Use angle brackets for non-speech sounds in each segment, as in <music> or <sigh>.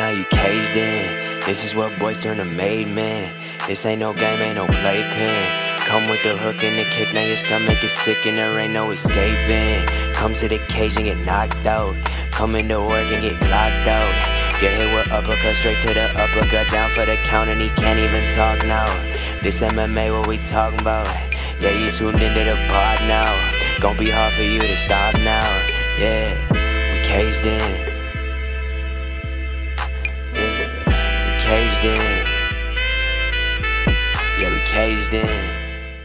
now you caged in. This is what boys turn to made men. This ain't no game, ain't no playpen. Come with the hook and the kick, now your stomach is sick and there ain't no escaping. Come to the cage and get knocked out. Come into work and get clocked out. Get hit with uppercut straight to the uppercut, down for the count and he can't even talk now. This MMA, what we talking about? Yeah, you tuned into the pod now. Gonna be hard for you to stop now. Yeah, we caged in. Caged in. Yeah, we caged in.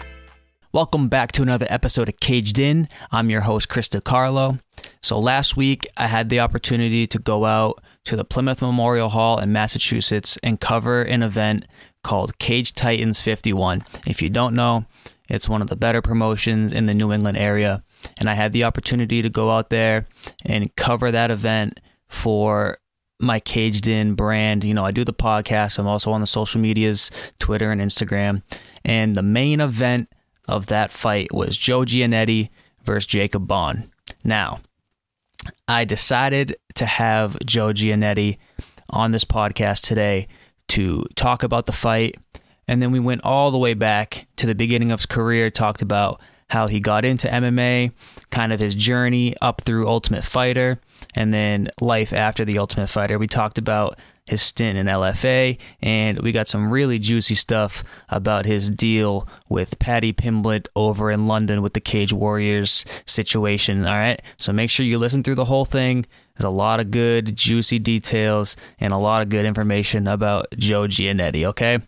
Welcome back to another episode of Caged In. I'm your host, Krista Carlo. So, last week I had the opportunity to go out to the Plymouth Memorial Hall in Massachusetts and cover an event called Cage Titans 51. If you don't know, it's one of the better promotions in the New England area. And I had the opportunity to go out there and cover that event for my caged in brand. You know, I do the podcast. I'm also on the social medias, Twitter and Instagram. And the main event of that fight was Joe Giannetti versus Jacob Bond. Now, I decided to have Joe Giannetti on this podcast today to talk about the fight. And then we went all the way back to the beginning of his career, talked about how he got into MMA, kind of his journey up through Ultimate Fighter, and then life after the Ultimate Fighter. We talked about his stint in LFA, and we got some really juicy stuff about his deal with Paddy Pimblett over in London with the Cage Warriors situation. All right, so make sure you listen through the whole thing. There's a lot of good, juicy details and a lot of good information about Joe Giannetti. Okay.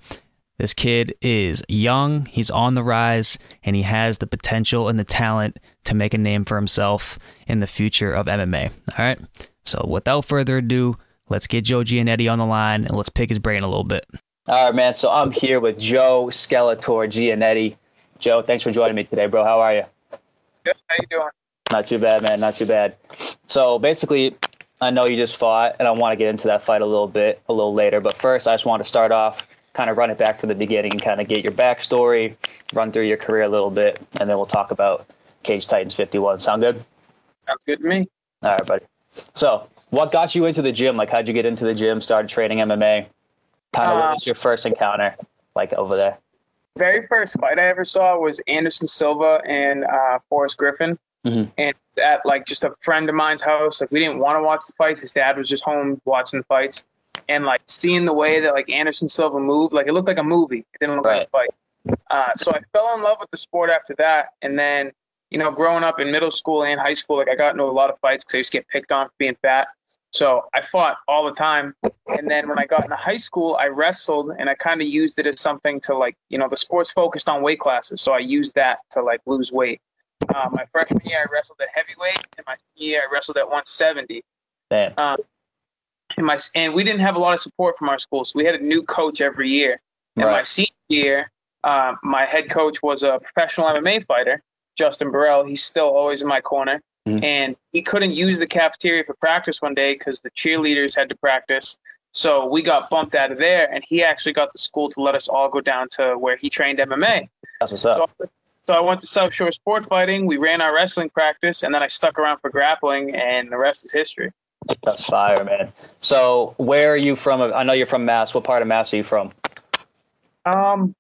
This kid is young, he's on the rise, and he has the potential and the talent to make a name for himself in the future of MMA. All right. So, without further ado, Let's get Joe Giannetti on the line and let's pick his brain a little bit. All right, man. So I'm here with Joe Skeletor Giannetti. Joe, thanks for joining me today, bro. How are you? Good. How you doing? Not too bad, man. Not too bad. So basically, I know you just fought, and I want to get into that fight a little bit a little later. But first, I just want to start off, kind of run it back from the beginning, and kind of get your backstory, run through your career a little bit, and then we'll talk about Cage Titans 51. Sound good? Sounds good to me. All right, buddy. So, what got you into the gym? Like, how'd you get into the gym? Started training MMA. Kind of, uh, what was your first encounter like over there? Very first fight I ever saw was Anderson Silva and uh, Forrest Griffin, mm-hmm. and at like just a friend of mine's house. Like, we didn't want to watch the fights. His dad was just home watching the fights, and like seeing the way that like Anderson Silva moved, like it looked like a movie. It didn't look right. like a fight. Uh, so I fell in love with the sport after that, and then you know, growing up in middle school and high school, like I got into a lot of fights because I used to get picked on for being fat. So I fought all the time. And then when I got into high school, I wrestled and I kind of used it as something to like, you know, the sports focused on weight classes. So I used that to like lose weight. Uh, my freshman year, I wrestled at heavyweight, and my year, I wrestled at 170. Damn. Um, and my and we didn't have a lot of support from our school, so we had a new coach every year. And right. my senior year, uh, my head coach was a professional MMA fighter, Justin Burrell. He's still always in my corner. Mm-hmm. And he couldn't use the cafeteria for practice one day because the cheerleaders had to practice. So we got bumped out of there, and he actually got the school to let us all go down to where he trained MMA. That's what's up. So, so I went to South Shore Sport Fighting. We ran our wrestling practice, and then I stuck around for grappling, and the rest is history. That's fire, man. So where are you from? I know you're from Mass. What part of Mass are you from? Um,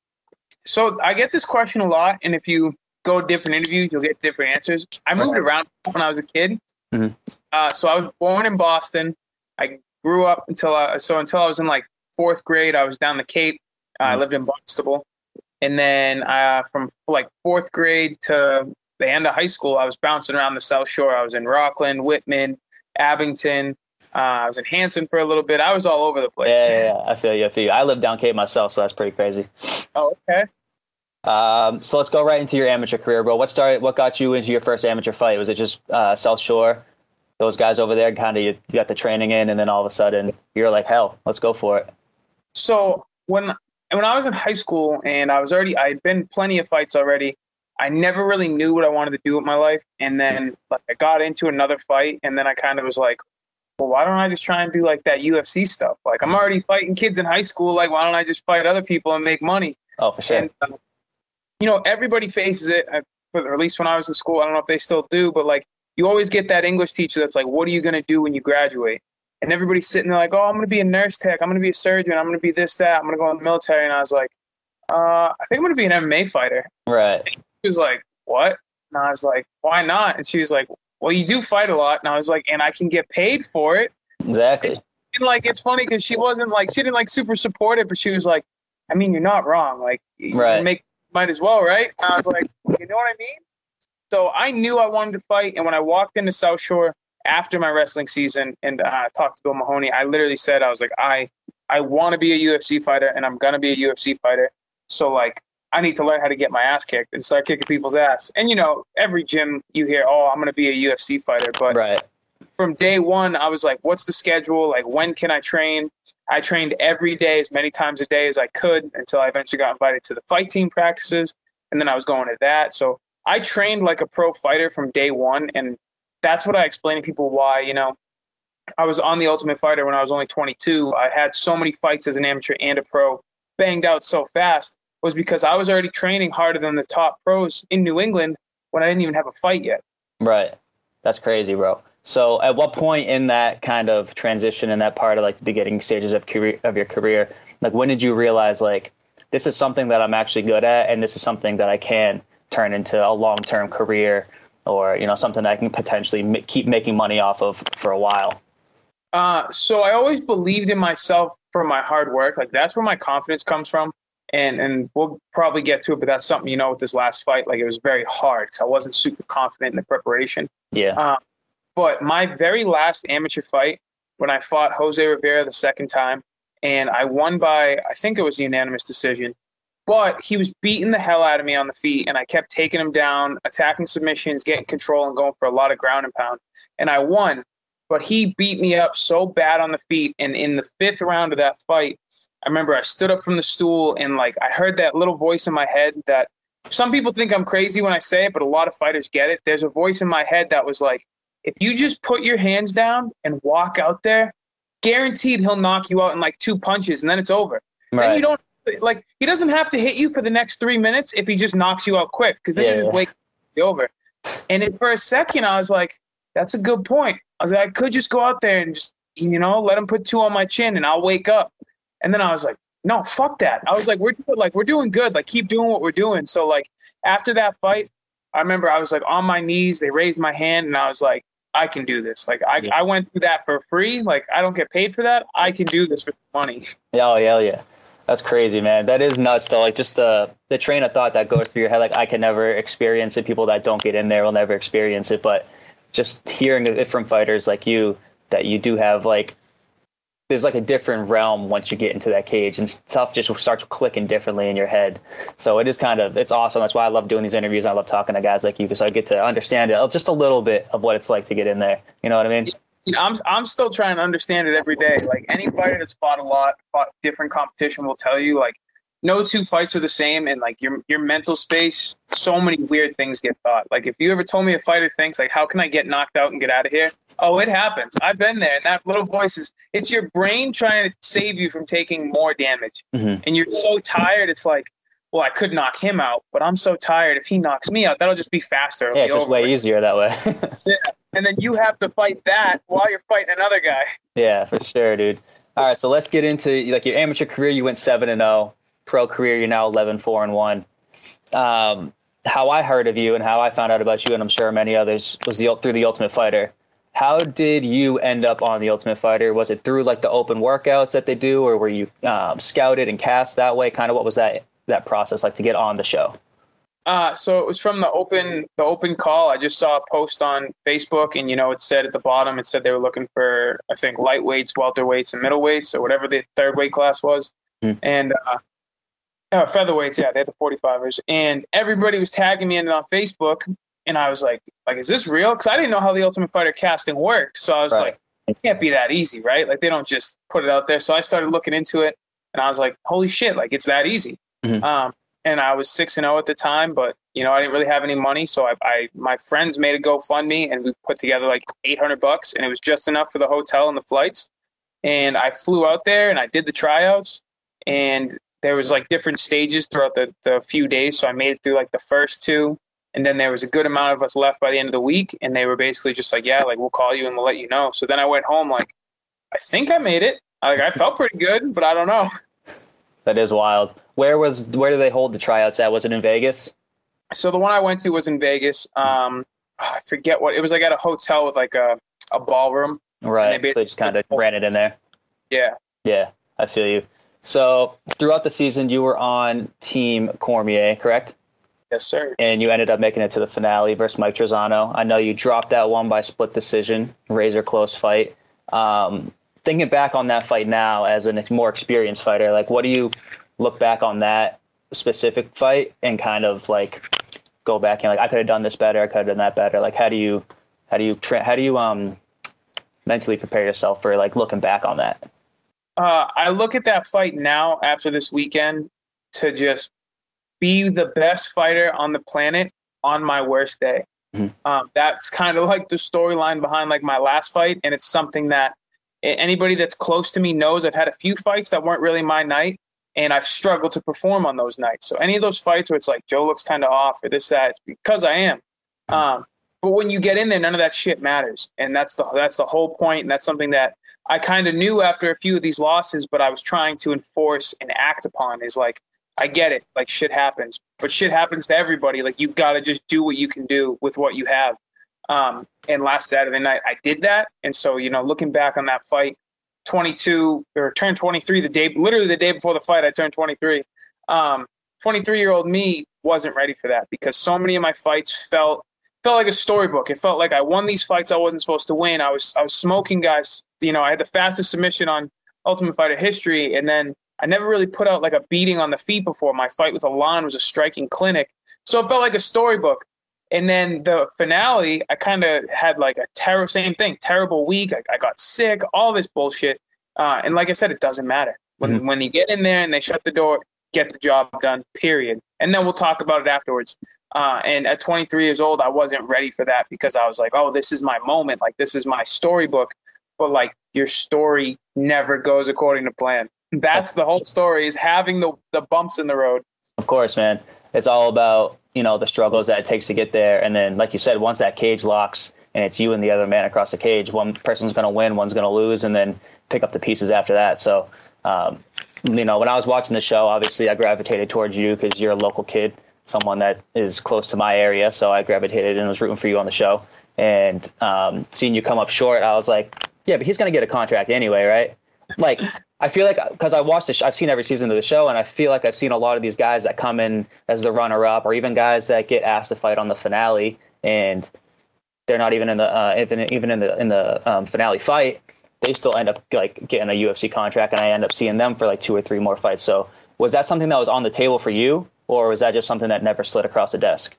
so I get this question a lot, and if you go to different interviews, you'll get different answers. I moved around when I was a kid. Mm-hmm. Uh, so I was born in Boston. I grew up until I, so until I was in like fourth grade. I was down the Cape. Uh, mm-hmm. I lived in Barnstable, and then uh, from like fourth grade to the end of high school, I was bouncing around the South Shore. I was in Rockland, Whitman, Abington. Uh, I was in Hanson for a little bit. I was all over the place. Yeah, yeah, yeah, I feel you. I feel you. I live down Cape myself, so that's pretty crazy. Oh, okay. Um, so let's go right into your amateur career, bro. What started? What got you into your first amateur fight? Was it just uh, South Shore? Those guys over there, kind of you, you got the training in, and then all of a sudden you're like, hell, let's go for it. So when when I was in high school and I was already, I had been plenty of fights already. I never really knew what I wanted to do with my life, and then like I got into another fight, and then I kind of was like, well, why don't I just try and do like that UFC stuff? Like I'm already fighting kids in high school. Like why don't I just fight other people and make money? Oh, for sure. And, uh, you know, everybody faces it, uh, or at least when I was in school. I don't know if they still do, but like you always get that English teacher that's like, what are you going to do when you graduate? and everybody's sitting there like, oh, I'm going to be a nurse tech, I'm going to be a surgeon, I'm going to be this, that, I'm going to go in the military. And I was like, uh, I think I'm going to be an MMA fighter. Right. And she was like, what? And I was like, why not? And she was like, well, you do fight a lot. And I was like, and I can get paid for it. Exactly. And like, it's funny because she wasn't like, she didn't like super supportive, but she was like, I mean, you're not wrong. Like, you Right. make, might as well, right? And I was like, you know what I mean? So I knew I wanted to fight. And when I walked into South Shore after my wrestling season and uh, talked to Bill Mahoney, I literally said, I was like, I, I want to be a UFC fighter and I'm going to be a UFC fighter. So like, I need to learn how to get my ass kicked and start kicking people's ass. And you know, every gym you hear, oh, I'm going to be a UFC fighter. But Right. from day one, I was like, what's the schedule? Like, when can I train? I trained every day, as many times a day as I could until I eventually got invited to the fight team practices. And then I was going to that. So I trained like a pro fighter from day one. And that's what I explain to people why, you know, I was on the Ultimate Fighter when I was only 22. I had so many fights as an amateur and a pro, banged out so fast, was because I was already training harder than the top pros in New England when I didn't even have a fight yet. Right. That's crazy, bro. So, at what point in that kind of transition, in that part of like the beginning stages of career of your career, like when did you realize like this is something that I'm actually good at, and this is something that I can turn into a long term career, or you know something that I can potentially m- keep making money off of for a while? Uh, so I always believed in myself for my hard work. Like that's where my confidence comes from. And and we'll probably get to it, but that's something you know with this last fight. Like it was very hard, so I wasn't super confident in the preparation. Yeah. Uh, but my very last amateur fight, when I fought Jose Rivera the second time, and I won by I think it was a unanimous decision. But he was beating the hell out of me on the feet, and I kept taking him down, attacking submissions, getting control, and going for a lot of ground and pound. And I won, but he beat me up so bad on the feet. And in the fifth round of that fight, I remember I stood up from the stool and like I heard that little voice in my head that some people think I'm crazy when I say it, but a lot of fighters get it. There's a voice in my head that was like, if you just put your hands down and walk out there, guaranteed he'll knock you out in like two punches and then it's over. Then you don't like he doesn't have to hit you for the next three minutes if he just knocks you out quick because then Yeah, you just wake over. And then for a second, I was like, that's a good point. I was like, I could just go out there and just you know let him put two on my chin and I'll wake up. And then I was like, no, fuck that. I was like, we're do- like we're doing good. Like keep doing what we're doing. So like after that fight, I remember I was like on my knees. They raised my hand and I was like, I can do this. Like I, Yeah. I went through that for free. Like I don't get paid for that. I can do this for money. Yeah, oh, yeah, yeah. That's crazy, man. That is nuts, though. Like just the the train of thought that goes through your head. Like I can never experience it. People that don't get in there will never experience it. But just hearing it from fighters like you, that you do have like there's like a different realm once you get into that cage, and stuff just starts clicking differently in your head. So it is kind of it's awesome. That's why I love doing these interviews. I love talking to guys like you because I get to understand it just a little bit of what it's like to get in there. You know what I mean? You know, I'm I'm still trying to understand it every day. Like any fighter that's fought a lot, fought different competition will tell you like no two fights are the same and like your your mental space, so many weird things get thought. Like if you ever told me a fighter thinks like how can I get knocked out and get out of here? Oh, it happens. I've been there. And that little voice is it's your brain trying to save you from taking more damage. Mhm. And you're so tired, it's like, well, I could knock him out, but I'm so tired. If he knocks me out, that'll just be faster. It'll Yeah, be it's just way with. easier that way. <laughs> yeah. And then you have to fight that while you're fighting another guy. Yeah, for sure, dude. All right, so let's get into like your amateur career. You went seven and zero. Pro career, you're now 11, 4 and one. Um, how I heard of you and how I found out about you, and I'm sure many others, was the through the Ultimate Fighter. How did you end up on the Ultimate Fighter? Was it through like the open workouts that they do, or were you um, scouted and cast that way? Kind of what was that that process like to get on the show? Uh, so it was from the open the open call. I just saw a post on Facebook, and you know it said at the bottom it said they were looking for I think lightweights, welterweights, and middleweights, or whatever the third weight class was, Hmm. and uh, uh, featherweights. Yeah, they had the 45ers, and everybody was tagging me in on Facebook, and I was like, like, is this real? Because I didn't know how the Ultimate Fighter casting worked, so I was Right. like, it can't be that easy, right? Like they don't just put it out there. So I started looking into it, and I was like, holy shit, like it's that easy. Mhm. Um, and I was six and zero at the time, but you know I didn't really have any money, so I, I my friends made a GoFundMe and we put together like eight hundred bucks, and it was just enough for the hotel and the flights. And I flew out there and I did the tryouts, and there was like different stages throughout the the few days. So I made it through like the first two, and then there was a good amount of us left by the end of the week, and they were basically just like, yeah, like we'll call you and we'll let you know. So then I went home like I think I made it. Like I felt pretty good, but I don't know. That is wild. Where was where do they hold the tryouts at? Was it in Vegas? So the one I went to was in Vegas. Um, I forget what it was like at a hotel with like a a ballroom. Right. They so they just kind of ran it in there. Yeah. Yeah, I feel you. So throughout the season, you were on Team Cormier, correct? Yes, sir. And you ended up making it to the finale versus Mike Trizano. I know you dropped that one by split decision, razor close fight. Um, thinking back on that fight now as a more experienced fighter, like what do you look back on that specific fight and kind of like go back and like I could have done this better, I could have done that better. Like how do you how do you tra- how do you um mentally prepare yourself for like looking back on that? Uh, I look at that fight now after this weekend to just be the best fighter on the planet on my worst day. Mm-hmm. Um, that's kind of like the storyline behind like my last fight, and it's something that anybody that's close to me knows. I've had a few fights that weren't really my night, and I've struggled to perform on those nights. So any of those fights where it's like Joe looks kind of off or this that, because I am. Mm-hmm. Um, but when you get in there, none of that shit matters, and that's the that's the whole point, and that's something that I kind of knew after a few of these losses, but I was trying to enforce and act upon. Is like I get it, like shit happens, but shit happens to everybody. Like you've got to just do what you can do with what you have. Um, and last Saturday night, I did that, and so you know, looking back on that fight, 22 or turned 23 the day, literally the day before the fight, I turned 23. Um, 23 year old me wasn't ready for that because so many of my fights felt felt like a storybook. It felt like I won these fights I wasn't supposed to win. I was I was smoking guys. You know, I had the fastest submission on Ultimate Fighter history, and then I never really put out like a beating on the feet before. My fight with Alon was a striking clinic. So it felt like a storybook. And then the finale, I kind of had like a terrible, same thing, terrible week. I, I got sick, all this bullshit. Uh, and like I said, it doesn't matter. When, mm-hmm. when you get in there and they shut the door, get the job done, period. And then we'll talk about it afterwards. Uh, and at 23 years old, I wasn't ready for that because I was like, oh, this is my moment. Like, this is my storybook. But like, your story never goes according to plan. That's the whole story is having the, the bumps in the road. Of course, man. It's all about, you know, the struggles that it takes to get there. And then, like you said, once that cage locks and it's you and the other man across the cage, one person's going to win, one's going to lose, and then pick up the pieces after that. So, um, you know, when I was watching the show, obviously I gravitated towards you because you're a local kid, someone that is close to my area. So I gravitated and was rooting for you on the show. And um, seeing you come up short, I was like, yeah, but he's going to get a contract anyway, right? Like, I feel like because I watched the, sh- I've seen every season of the show, and I feel like I've seen a lot of these guys that come in as the runner-up, or even guys that get asked to fight on the finale, and they're not even in the uh, even even in the in the um, finale fight. They still end up like getting a UFC contract, and I end up seeing them for like two or three more fights. So, was that something that was on the table for you, or was that just something that never slid across the desk?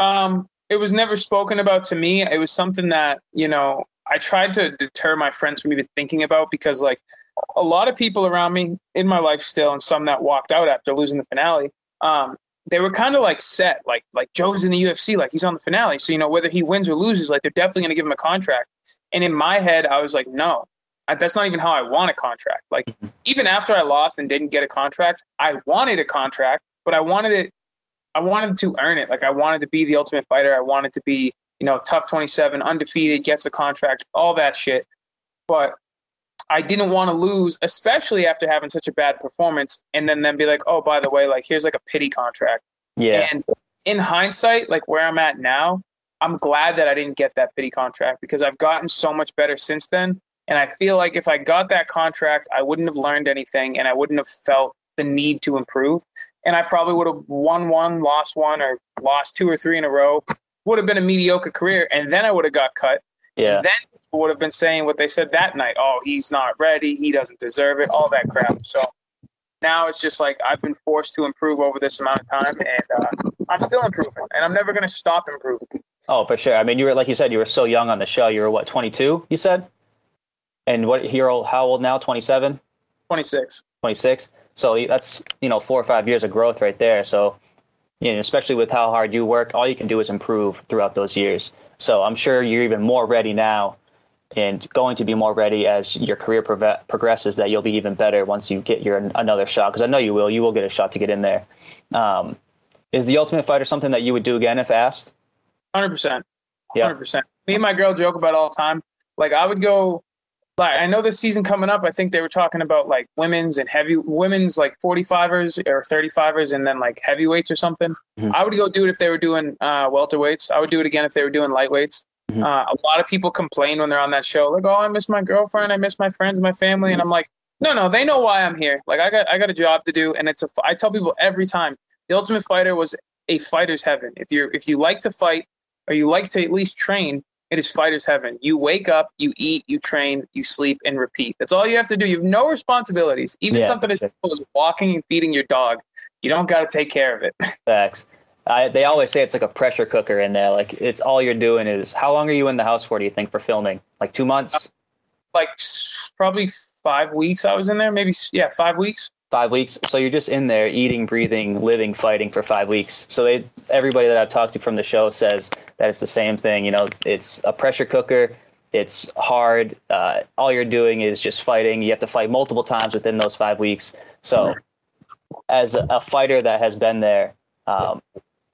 Um, it was never spoken about to me. It was something that you know I tried to deter my friends from even thinking about because like a lot of people around me in my life still, and some that walked out after losing the finale, um, they were kind of like set, like like Joe's in the UFC, like he's on the finale. So you know whether he wins or loses, like they're definitely going to give him a contract. And in my head, I was like, no, that's not even how I want a contract. Like mm-hmm. even after I lost and didn't get a contract, I wanted a contract, but I wanted it. I wanted to earn it. Like I wanted to be the ultimate fighter. I wanted to be, you know, TUF 27, undefeated, gets a contract, all that shit. But I didn't want to lose, especially after having such a bad performance, and then then be like, oh, by the way, like here's like a pity contract. Yeah. And in hindsight, like where I'm at now, I'm glad that I didn't get that pity contract because I've gotten so much better since then. And I feel like if I got that contract, I wouldn't have learned anything and I wouldn't have felt the need to improve. And I probably would have won one, lost one, or lost two or three in a row. Would have been a mediocre career. And then I would have got cut. Yeah. And then would have been saying what they said that night. Oh, he's not ready. He doesn't deserve it. All that crap. So now it's just like I've been forced to improve over this amount of time, and uh, I'm still improving, and I'm never going to stop improving. Oh, for sure. I mean, you were like you said, you were so young on the show. You were what, 22? You said, and what? You're how old now? 27. 26. 26. So that's you know four or five years of growth right there. So you know, especially with how hard you work, all you can do is improve throughout those years. So I'm sure you're even more ready now and going to be more ready as your career progresses that you'll be even better once you get your another shot because i know you will you will get a shot to get in there. Um, is the ultimate fighter something that you would do again if asked 100% 100% yeah. me and my girl joke about all the time like i would go like I know this season coming up, I think they were talking about like women's and heavy women's like 45ers or 35ers and then like heavyweights or something. Mm-hmm. I would go do it if they were doing uh, welterweights. I would do it again if they were doing lightweights. Mm-hmm. Uh, a lot of people complain when they're on that show, like, "Oh, I miss my girlfriend, I miss my friends, my family," and I'm like, "No, no, they know why I'm here. Like, I got I got a job to do, and it's a. I tell people every time, the Ultimate Fighter was a fighter's heaven. If you're if you like to fight or you like to at least train, it is fighter's heaven. You wake up, you eat, you train, you sleep, and repeat. That's all you have to do. You have no responsibilities. Even yeah. something as simple as walking and feeding your dog, you don't got to take care of it. <laughs> Facts. I, they always say it's like a pressure cooker in there. Like it's all you're doing is. How long are you in the house for? Do you think for filming? Like two months? Like probably five weeks. I was in there. Maybe yeah, five weeks five weeks. So you're just in there eating, breathing, living, fighting for five weeks. So they, everybody that I've talked to from the show says that it's the same thing. You know, it's a pressure cooker. It's hard. Uh, all you're doing is just fighting. You have to fight multiple times within those five weeks. So, as a, a fighter that has been there, um,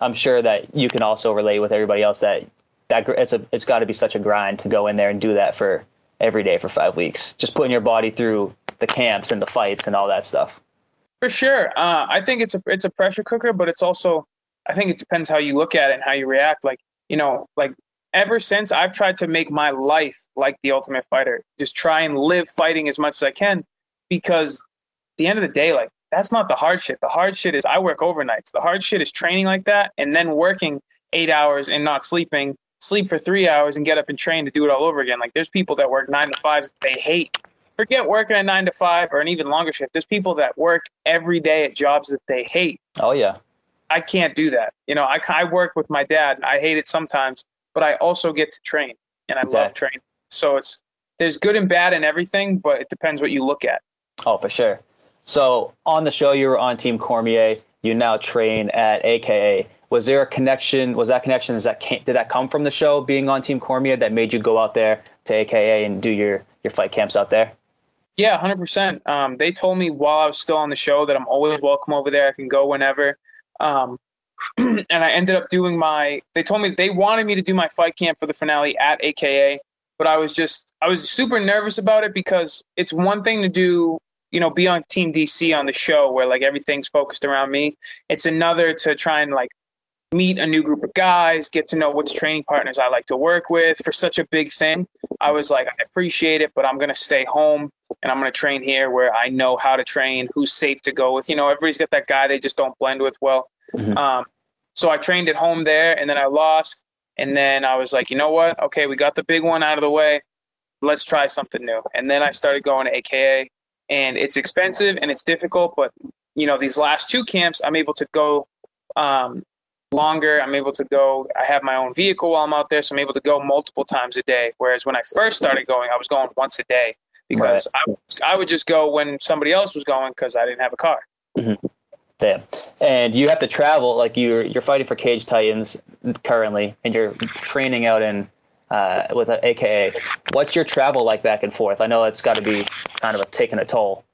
I'm sure that you can also relate with everybody else that that it's a it's got to be such a grind to go in there and do that for every day for five weeks. Just putting your body through the camps and the fights and all that stuff. For sure, uh, I think it's a it's a pressure cooker, but it's also I think it depends how you look at it and how you react. Like you know, like ever since I've tried to make my life like the Ultimate Fighter, just try and live fighting as much as I can, because at the end of the day, like that's not the hard shit. The hard shit is I work overnights. The hard shit is training like that and then working eight hours and not sleeping, sleep for three hours and get up and train to do it all over again. Like there's people that work nine to fives they hate forget working a nine to five or an even longer shift. There's people that work every day at jobs that they hate. Oh yeah. I can't do that. You know, I, I work with my dad. I hate it sometimes, but I also get to train and I exactly. love training. So it's, there's good and bad in everything, but it depends what you look at. Oh, for sure. So on the show, you were on Team Cormier. You now train at AKA. Was there a connection? Was that connection? Is that did that come from the show being on Team Cormier that made you go out there to AKA and do your your fight camps out there? Yeah, hundred um, percent. They told me while I was still on the show that I'm always welcome over there. I can go whenever. Um, <clears throat> and I ended up doing my. They told me they wanted me to do my fight camp for the finale at AKA, but I was just I was super nervous about it because it's one thing to do, you know, be on Team DC on the show where like everything's focused around me. It's another to try and like meet a new group of guys, get to know which training partners I like to work with for such a big thing. I was like, I appreciate it, but I'm going to stay home and I'm going to train here where I know how to train, who's safe to go with. You know, everybody's got that guy they just don't blend with well. Mm-hmm. Um, so I trained at home there and then I lost. And then I was like, you know what? Okay, we got the big one out of the way. Let's try something new. And then I started going to AKA and it's expensive and it's difficult, but you know, these last two camps, I'm able to go um, longer. I'm able to go. I have my own vehicle while I'm out there, so I'm able to go multiple times a day. Whereas when I first started going, I was going once a day because right. I, I would just go when somebody else was going because I didn't have a car. Mm-hmm. Damn. And you have to travel like you're you're fighting for Cage Titans currently, and you're training out in uh, with an AKA. What's your travel like back and forth? I know that's got to be kind of a, taking a toll.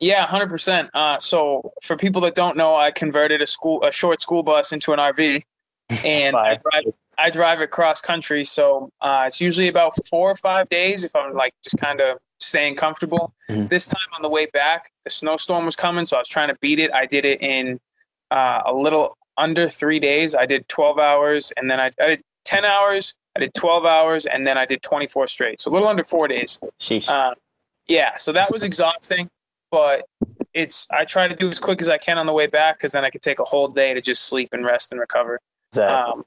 Yeah, hundred uh, percent. So for people that don't know, I converted a school a short school bus into an RV, <laughs> and I drive, I drive it cross country. So uh, it's usually about four or five days if I'm like just kind of staying comfortable. Mm-hmm. This time on the way back, the snowstorm was coming, so I was trying to beat it. I did it in uh, a little under three days. I did twelve hours, and then I, I did ten hours. I did twelve hours, and then I did twenty four straight. So a little under four days. Uh, yeah, so that was exhausting but it's I try to do as quick as I can on the way back because then I could take a whole day to just sleep and rest and recover. Exactly. Um,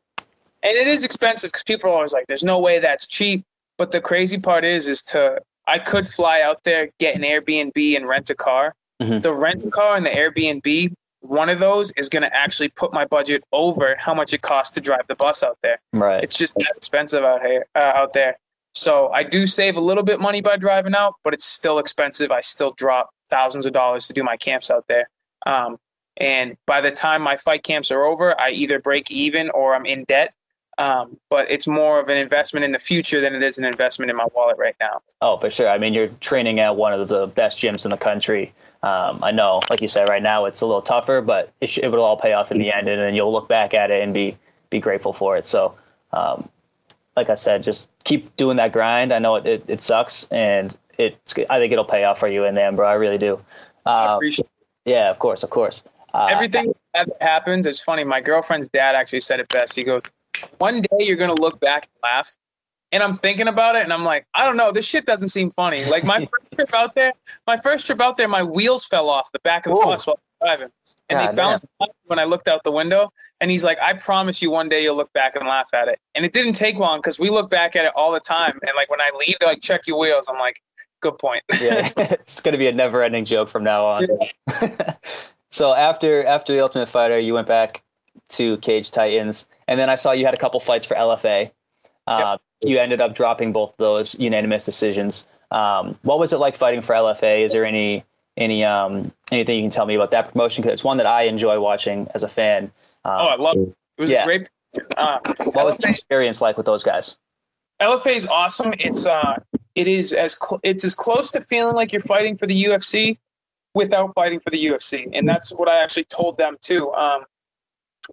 and it is expensive because people are always like, "There's no way that's cheap." But the crazy part is, is to I could fly out there, get an Airbnb, and rent a car. Mm-hmm. The rent a car and the Airbnb, one of those is going to actually put my budget over how much it costs to drive the bus out there. Right. It's just that expensive out here, uh, out there. So I do save a little bit money by driving out, but it's still expensive. I still drop thousands of dollars to do my camps out there. Um, and by the time my fight camps are over, I either break even or I'm in debt. Um, but it's more of an investment in the future than it is an investment in my wallet right now. Oh, for sure. I mean, you're training at one of the best gyms in the country. Um, I know, like you said, right now it's a little tougher, but it, sh- it will all pay off in the end, and then you'll look back at it and be be grateful for it. So, um, like I said, just keep doing that grind. I know it, it, it sucks, and it's I think it'll pay off for you in there, bro. I really do. Um, yeah, of course, of course. Uh, Everything that happens, it's funny. My girlfriend's dad actually said it best. He goes, "One day you're gonna look back and laugh." And I'm thinking about it, and I'm like, I don't know. This shit doesn't seem funny. Like my <laughs> first trip out there, my first trip out there, my wheels fell off the back of the Whoa. bus while driving, and God, they bounced when I looked out the window. And he's like, "I promise you, one day you'll look back and laugh at it." And it didn't take long because we look back at it all the time. And like when I leave, they're like, "Check your wheels." I'm like, "Good point." yeah, <laughs> it's gonna be a never-ending joke from now on. Yeah. <laughs> so after after the Ultimate Fighter, you went back to Cage Titans, and then I saw you had a couple fights for LFA. Uh, yep. You ended up dropping both those unanimous decisions. Um, what was it like fighting for LFA? Is there any any um, anything you can tell me about that promotion? Because it's one that I enjoy watching as a fan. Um, oh, I love it. It was yeah. great. Uh, what was the experience like with those guys? LFA is awesome. It's uh, it is as cl- it's as close to feeling like you're fighting for the UFC without fighting for the UFC, and that's what I actually told them too. Um,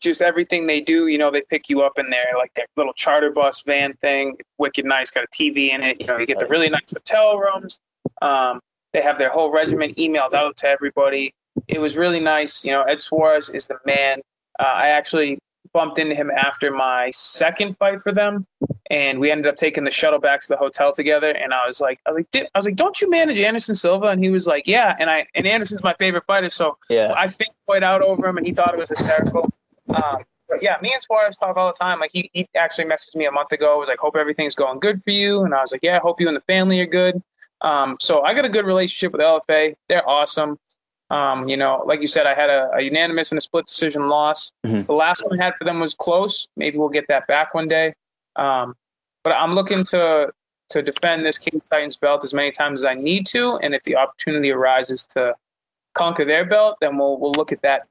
just everything they do, you know, they pick you up in their like their little charter bus van thing, wicked nice, got a TV in it. You know, you get the really nice hotel rooms. Um, they have their whole regiment emailed out to everybody. It was really nice. You know, Ed Soares is the man. Uh, I actually bumped into him after my second fight for them, and we ended up taking the shuttle back to the hotel together. And I was like, I was like, I was like, don't you manage Anderson Silva? And he was like, yeah. And I and Anderson's my favorite fighter, so yeah. I think quite out over him, and he thought it was hysterical. Um, but yeah, me and Soares talk all the time. Like he, he actually messaged me a month ago. Was like, hope everything's going good for you, and I was like, yeah, I hope you and the family are good. Um, so I got a good relationship with LFA. They're awesome. Um, you know, like you said, I had a, a unanimous and a split decision loss. Mm-hmm. The last one I had for them was close. Maybe we'll get that back one day. Um, but I'm looking to to defend this Cage Titans belt as many times as I need to, and if the opportunity arises to conquer their belt, then we'll we'll look at that.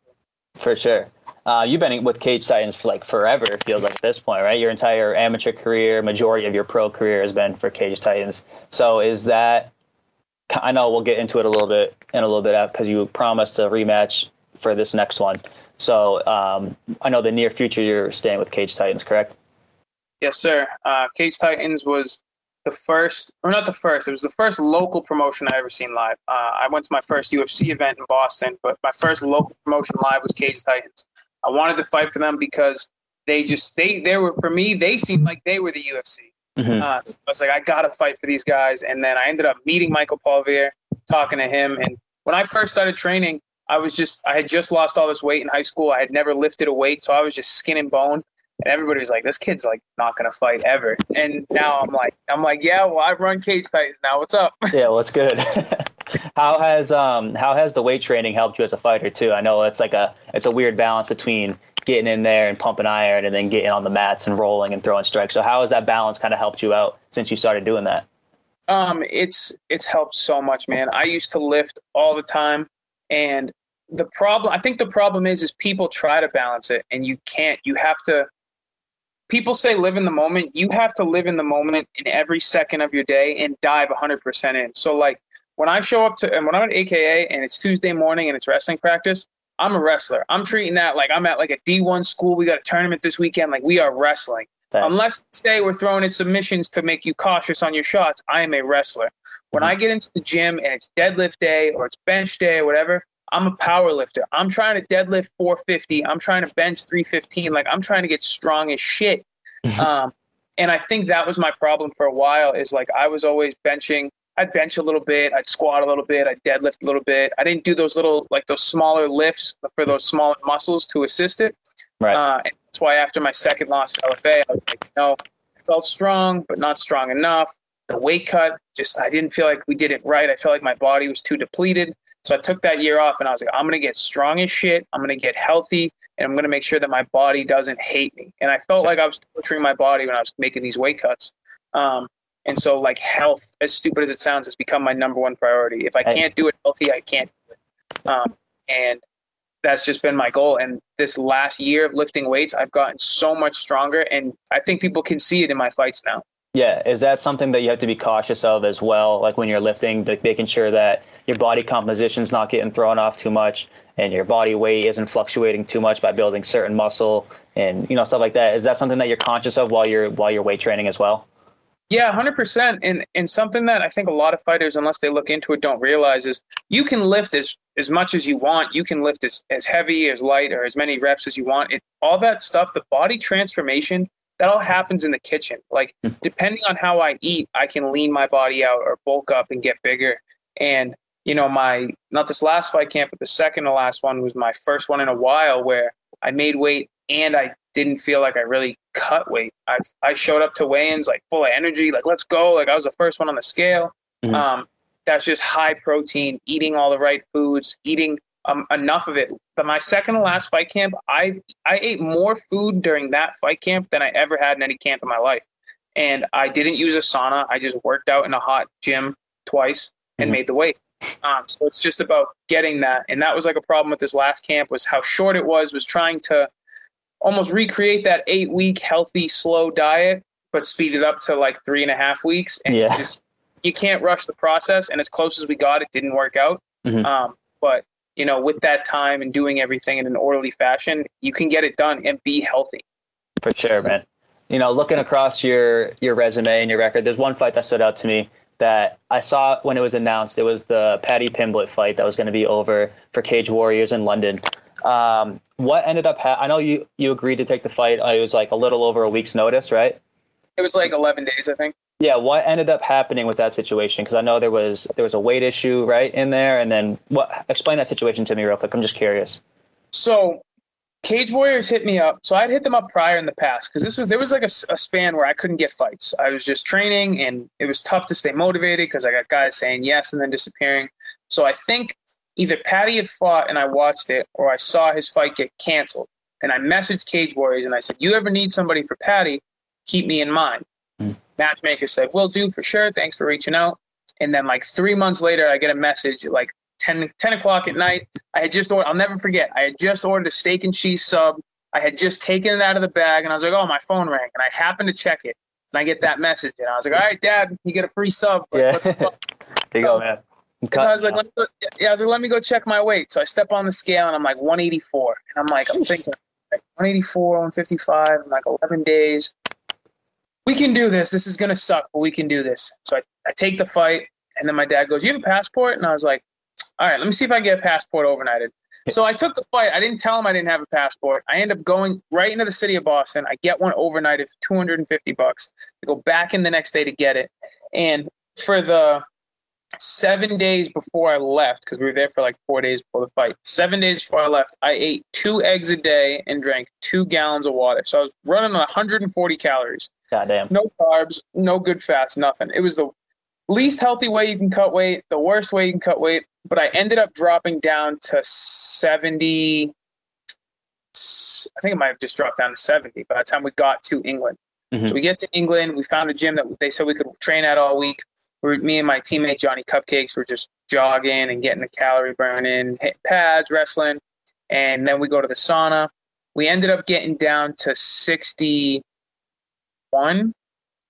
For sure. Uh, you've been with Cage Titans for like forever. It feels like at this point, right? Your entire amateur career, majority of your pro career has been for Cage Titans. So is that? I know we'll get into it a little bit in a little bit because you promised a rematch for this next one. So um, I know the near future you're staying with Cage Titans, correct? Yes, sir. Uh, Cage Titans was the first, or not the first. It was the first local promotion I ever seen live. Uh, I went to my first UFC event in Boston, but my first local promotion live was Cage Titans. I wanted to fight for them because they just they they were for me they seemed like they were the UFC. Mm-hmm. Uh, so I was like I gotta fight for these guys, and then I ended up meeting Michael Polvier, talking to him, and when I first started training, I was just I had just lost all this weight in high school. I had never lifted a weight, so I was just skin and bone. And everybody was like, "This kid's like not gonna fight ever." And now I'm like, I'm like, yeah, well, I run cage titans now. What's up? Yeah, what's well, good. <laughs> how has um how has the weight training helped you as a fighter too? I know it's like a it's a weird balance between getting in there and pumping iron and then getting on the mats and rolling and throwing strikes. So how has that balance kind of helped you out since you started doing that? Um, it's it's helped so much, man. I used to lift all the time, and the problem I think the problem is is people try to balance it and you can't. You have to. People say live in the moment. You have to live in the moment in every second of your day and dive 100% in. So like when I show up to and when I'm at AKA and it's Tuesday morning and it's wrestling practice, I'm a wrestler. I'm treating that like I'm at like a D1 school. We got a tournament this weekend. Like we are wrestling. Thanks. Unless say we're throwing in submissions to make you cautious on your shots, I am a wrestler. When mm-hmm. I get into the gym and it's deadlift day or it's bench day or whatever, I'm a power lifter. I'm trying to deadlift 450. I'm trying to bench 315. Like I'm trying to get strong as shit. Mm-hmm. um, and I think that was my problem for a while. Is like I was always benching I'd bench a little bit, I'd squat a little bit, I'd deadlift a little bit. I didn't do those little like those smaller lifts for those smaller muscles to assist it. Right. Uh, and that's why after my second loss at LFA, I was like, know, I felt strong, but not strong enough. The weight cut, just I didn't feel like we did it right. I felt like my body was too depleted. So I took that year off and I was like, I'm gonna get strong as shit. I'm gonna get healthy and I'm gonna make sure that my body doesn't hate me. And I felt like I was torturing my body when I was making these weight cuts. Um, and so, like health, as stupid as it sounds, has become my number one priority. If I can't do it healthy, I can't do it. Um, and that's just been my goal. And this last year of lifting weights, I've gotten so much stronger, and I think people can see it in my fights now. Yeah, is that something that you have to be cautious of as well? Like when you're lifting, like making sure that your body composition is not getting thrown off too much, and your body weight isn't fluctuating too much by building certain muscle, and you know stuff like that. Is that something that you're conscious of while you're while you're weight training as well? Yeah, hundred percent. And and something that I think a lot of fighters, unless they look into it, don't realize is you can lift as as much as you want. You can lift as, as heavy, as light, or as many reps as you want. It, all that stuff, the body transformation, that all happens in the kitchen. Like hmm. depending on how I eat, I can lean my body out or bulk up and get bigger. And you know, my not this last fight camp, but the second to last one was my first one in a while where I made weight and I didn't feel like I really cut weight. I I showed up to weigh-ins like full of energy, like let's go. Like I was the first one on the scale. Mm-hmm. Um, that's just high protein, eating all the right foods, eating um, enough of it. But my second to last fight camp, I I ate more food during that fight camp than I ever had in any camp in my life. And I didn't use a sauna. I just worked out in a hot gym twice and mm-hmm. made the weight. Um, so it's just about getting that. And that was like a problem with this last camp was how short it was. Was trying to almost recreate that eight week healthy slow diet, but speed it up to like three and a half weeks. And yeah. just you can't rush the process. And as close as we got, it didn't work out. Mm-hmm. Um, but you know, with that time and doing everything in an orderly fashion, you can get it done and be healthy. For sure, man. You know, looking across your your resume and your record, there's one fight that stood out to me that I saw when it was announced. It was the Paddy Pimblett fight that was going to be over for Cage Warriors in London. Um, what ended up? Ha- I know you you agreed to take the fight. It was like a little over a week's notice, right? It was like 11 days, I think. Yeah, what ended up happening with that situation? Because I know there was there was a weight issue right in there, and then what? Explain that situation to me real quick. I'm just curious. So, Cage Warriors hit me up. So I'd hit them up prior in the past because this was there was like a, a, span where I couldn't get fights. I was just training, and it was tough to stay motivated because I got guys saying yes and then disappearing. So I think either Paddy had fought and I watched it, or I saw his fight get canceled. And I messaged Cage Warriors and I said, "You ever need somebody for Paddy? Keep me in mind." Matchmaker said, "Will do for sure. Thanks for reaching out." And then like three months later, I get a message like 10, 10 o'clock at night. I had just ordered. I'll never forget. I had just ordered a steak and cheese sub. I had just taken it out of the bag, and I was like, "Oh, my phone rang," and I happened to check it, and I get that message, and I was like, "All right, Dad, you get a free sub." Yeah. <laughs> there you go, man. So I was like, go, yeah, I was like, let me go check my weight. So I step on the scale and I'm like 184. And I'm like, I'm thinking like 184, 155, I'm like 11 days. We can do this. This is going to suck, but we can do this. So I, I take the fight. And then my dad goes, you have a passport? And I was like, all right, let me see if I can get a passport overnighted. So I took the flight. I didn't tell him I didn't have a passport. I end up going right into the city of Boston. I get one overnighted for 250 bucks. I go back in the next day to get it. And for the seven days before I left, because we were there for like four days before the fight, seven days before I left, I ate two eggs a day and drank two gallons of water. So I was running on 140 calories. Goddamn. No carbs, no good fats, nothing. It was the least healthy way you can cut weight, the worst way you can cut weight. But I ended up dropping down to 70. I think it might have just dropped down to 70 by the time we got to England. Mm-hmm. So we get to England. We found a gym that they said we could train at all week we me and my teammate Johnny Cupcakes were just jogging and getting the calorie burning, hitting pads, wrestling, and then we go to the sauna. We ended up getting down to 61.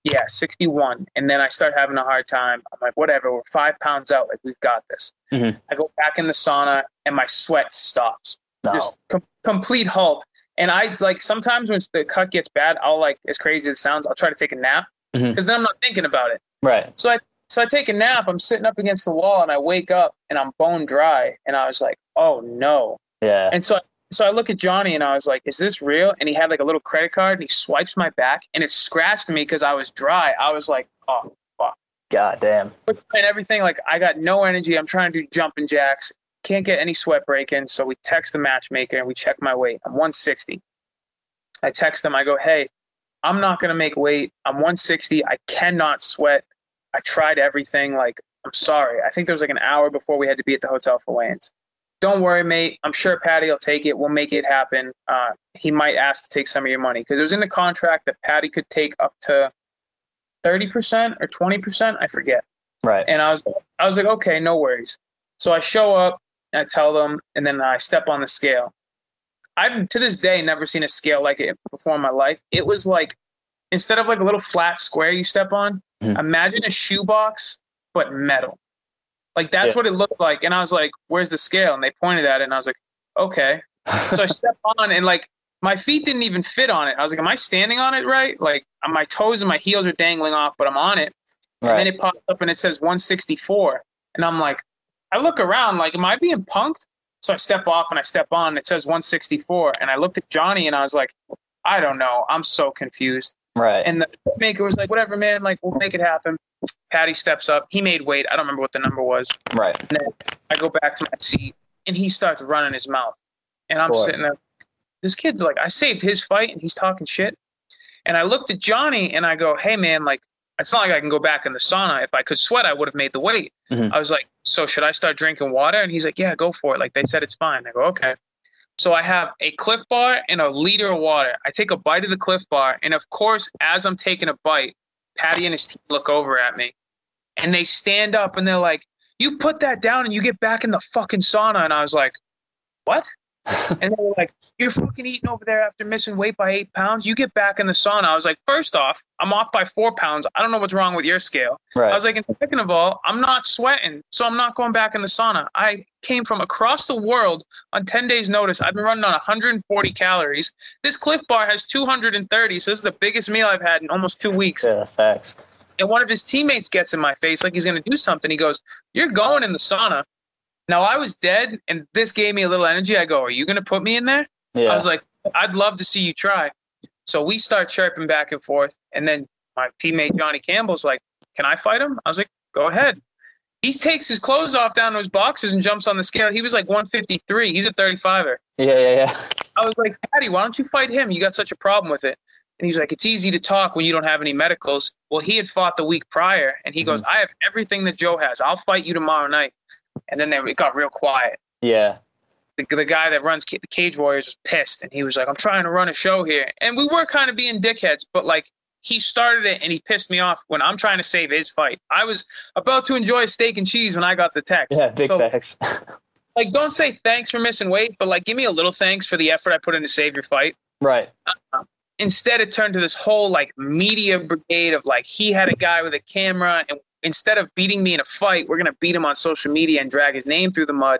Yeah, 61. And then I start having a hard time. I'm like, whatever, we're five pounds out. Like, we've got this. Mm-hmm. I go back in the sauna and my sweat stops. No. Just com- complete halt. And I like sometimes when the cut gets bad, I'll like, as crazy as it sounds, I'll try to take a nap because mm-hmm. then I'm not thinking about it. Right. So I so I take a nap. I'm sitting up against the wall, and I wake up, and I'm bone dry. And I was like, "Oh no!" Yeah. And so, so I look at Johnny, and I was like, "Is this real?" And he had like a little credit card, and he swipes my back, and it scratched me because I was dry. I was like, "Oh fuck!" God damn. And everything, like I got no energy. I'm trying to do jumping jacks. Can't get any sweat breaking. So we text the matchmaker and we check my weight. I'm 160. I text him. I go, "Hey, I'm not gonna make weight. I'm 160. I cannot sweat. I tried everything. Like, I'm sorry. I think there was like an hour before we had to be at the hotel for weigh-ins. Don't worry, mate. I'm sure Paddy will take it. We'll make it happen. Uh, he might ask to take some of your money because it was in the contract that Paddy could take up to 30% or 20%. I forget. Right. And I was, I was like, okay, no worries. So I show up and I tell them, and then I step on the scale. I've to this day never seen a scale like it before in my life. It was like instead of like a little flat square you step on, Mm-hmm. Imagine a shoebox, but metal. Like that's yeah. what it looked like. And I was like, where's the scale? And they pointed at it and I was like, okay. <laughs> so I step on and like my feet didn't even fit on it. I was like, am I standing on it right? Like uh, my toes and my heels are dangling off, but I'm on it. Right. And then it pops up and it says 164. And I'm like, I look around, like, am I being punked? So I step off and I step on, and it says 164. And I looked at Johnny and I was like, I don't know. I'm so confused. Right. And the maker was like, whatever, man, like, we'll make it happen. Paddy steps up. He made weight. I don't remember what the number was. Right. And then I go back to my seat and he starts running his mouth. And I'm Boy. sitting there. This kid's like, I saved his fight and he's talking shit. And I looked at Johnny and I go, hey, man, like, it's not like I can go back in the sauna. If I could sweat, I would have made the weight. Mm-hmm. I was like, so should I start drinking water? And he's like, yeah, go for it. Like they said, it's fine. I go, okay. So I have a Clif Bar and a liter of water. I take a bite of the Clif Bar, and of course, as I'm taking a bite, Paddy and his team look over at me, and they stand up and they're like, "You put that down and you get back in the fucking sauna." And I was like, "What?" And they were like, "You're fucking eating over there after missing weight by eight pounds. You get back in the sauna." I was like, first off, I'm off by four pounds. I don't know what's wrong with your scale." Right. I was like, and second of all, I'm not sweating, so I'm not going back in the sauna. I came from across the world on 10 days' notice. I've been running on 140 calories. This Clif Bar has 230, so this is the biggest meal I've had in almost two weeks. Yeah, facts. And one of his teammates gets in my face like he's going to do something. He goes, "You're going in the sauna." Now I was dead, and this gave me a little energy. I go, "Are you going to put me in there?" Yeah. I was like, "I'd love to see you try." So we start chirping back and forth, and then my teammate Johnny Campbell's like, "Can I fight him?" I was like, "Go ahead." He takes his clothes off down to his boxes and jumps on the scale. He was like 153. He's a 35er. Yeah, yeah, yeah. I was like, Paddy, why don't you fight him? You got such a problem with it. And he's like, it's easy to talk when you don't have any medicals. Well, he had fought the week prior, and he mm-hmm. goes, I have everything that Joe has. I'll fight you tomorrow night and then they, it got real quiet. Yeah. The, the guy that runs the Cage Warriors was pissed, and he was like, "I'm trying to run a show here," and we were kind of being dickheads, but like he started it and he pissed me off when I'm trying to save his fight. I was about to enjoy steak and cheese when I got the text. Yeah, big so, thanks. <laughs> like, don't say thanks for missing weight, but like, give me a little thanks for the effort I put in to save your fight. Right. Uh, instead, it turned to this whole like media brigade of like he had a guy with a camera and instead of beating me in a fight, we're going to beat him on social media and drag his name through the mud.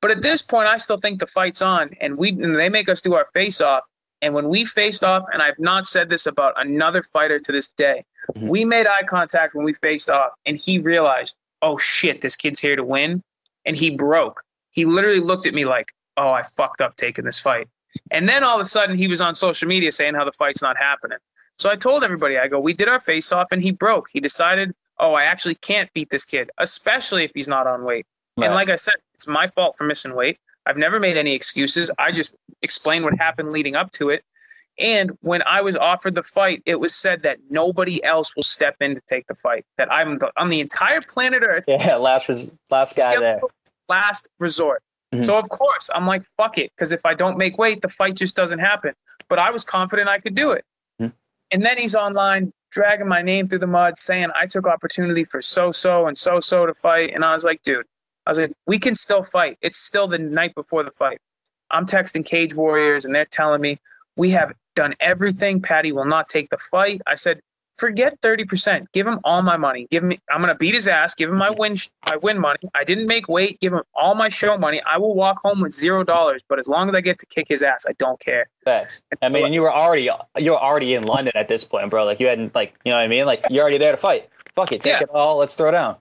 But at this point, I still think the fight's on, and we and they make us do our face off. And when we faced off, and I've not said this about another fighter to this day, mm-hmm. we made eye contact when we faced off, and he realized, oh shit, this kid's here to win, and he broke. He literally looked at me like, oh, I fucked up taking this fight. And then all of a sudden, he was on social media saying how the fight's not happening. So I told everybody, I go, we did our face off, and he broke. He decided oh, I actually can't beat this kid, especially if he's not on weight. Right. And like I said, it's my fault for missing weight. I've never made any excuses. I just explained what happened leading up to it. And when I was offered the fight, it was said that nobody else will step in to take the fight. That I'm the, on the entire planet Earth. Yeah, <laughs> last res- last guy there. Last resort. Mm-hmm. So of course I'm like, fuck it, because if I don't make weight, the fight just doesn't happen. But I was confident I could do it. And then he's online dragging my name through the mud, saying I took opportunity for so so and so so to fight. And I was like, dude, I was like, we can still fight. It's still the night before the fight. I'm texting Cage Warriors and they're telling me we have done everything. Paddy will not take the fight. I said, forget 30%. Give him all my money. Give me I'm going to beat his ass, give him my win my win money. I didn't make weight, give him all my show money. I will walk home with 0 dollars, but as long as I get to kick his ass, I don't care. Facts. I mean, and you were already you were already in London at this point, bro. Like you hadn't like, you know what I mean? Like you're already there to fight. Fuck it, take yeah. it all. Let's throw it down.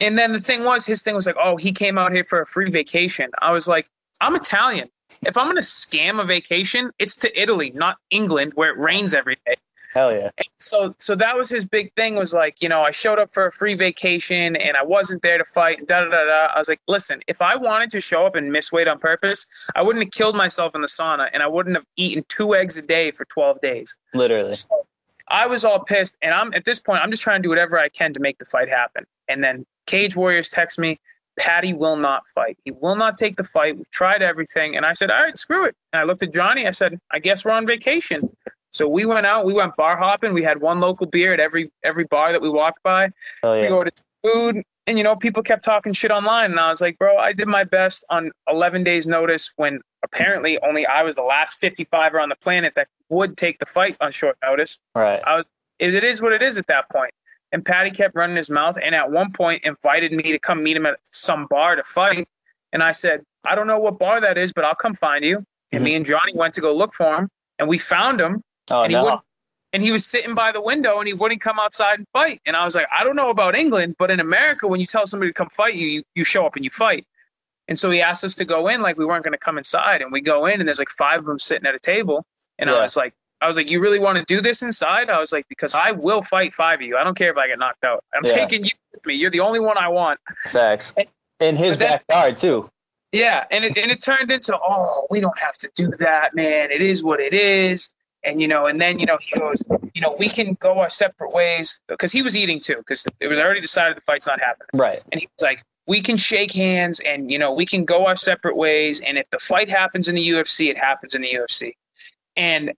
And then the thing was his thing was like, "Oh, he came out here for a free vacation." I was like, "I'm Italian. If I'm going to scam a vacation, it's to Italy, not England where it rains every day." Hell yeah. so so that was his big thing was like, you know, I showed up for a free vacation and I wasn't there to fight. Da da da da. I was like, listen, if I wanted to show up and miss weight on purpose, I wouldn't have killed myself in the sauna and I wouldn't have eaten two eggs a day for twelve days. Literally. So I was all pissed and I'm at this point I'm just trying to do whatever I can to make the fight happen. And then Cage Warriors text me, Paddy will not fight. He will not take the fight. We've tried everything. And I said, All right, screw it. And I looked at Johnny. I said, I guess we're on vacation. So we went out, we went bar hopping. We had one local beer at every every bar that we walked by. Oh, yeah. We ordered food, and you know, people kept talking shit online, and I was like, bro, I did my best on 11 days' notice when apparently only I was the last 55er on the planet that would take the fight on short notice. Right. I was. It is what it is at that point. And Paddy kept running his mouth, and at one point invited me to come meet him at some bar to fight. And I said, I don't know what bar that is, but I'll come find you. And mm-hmm. me and Johnny went to go look for him. and we found him. Oh and he no! wouldn't- and he was sitting by the window and he wouldn't come outside and fight. And I was like, I don't know about England, but in America, when you tell somebody to come fight you, you, you show up and you fight. And so he asked us to go in like we weren't going to come inside. And we go in and there's like five of them sitting at a table. And Yeah. I was like, I was like, you really want to do this inside? I was like, because I will fight five of you. I don't care if I get knocked out. I'm Yeah. taking you with me. You're the only one I want. Facts. In his then- backyard too. Yeah, and it and it turned into oh, we don't have to do that, man. It is what it is. And you know, and then you know he goes, you know, we can go our separate ways because he was eating too because it was already decided the fight's not happening. Right. And he was like, we can shake hands and you know we can go our separate ways. And if the fight happens in the UFC, it happens in the UFC. And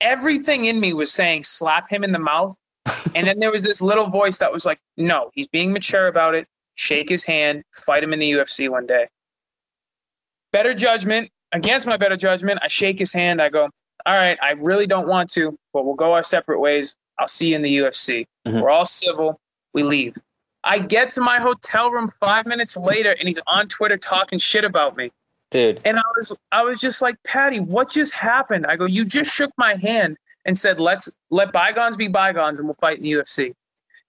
everything in me was saying slap him in the mouth. <laughs> and then there was this little voice that was like, no, he's being mature about it. Shake his hand, fight him in the UFC one day better judgment against my better judgment i shake his hand i go all right i really don't want to but we'll go our separate ways. I'll see you in the ufc Mhm. we're all civil. We leave. I get to my hotel room five minutes later and he's on twitter talking shit about me. Dude. and i was i was just like paddy what just happened? I go you just shook my hand and said let's let bygones be bygones and we'll fight in the ufc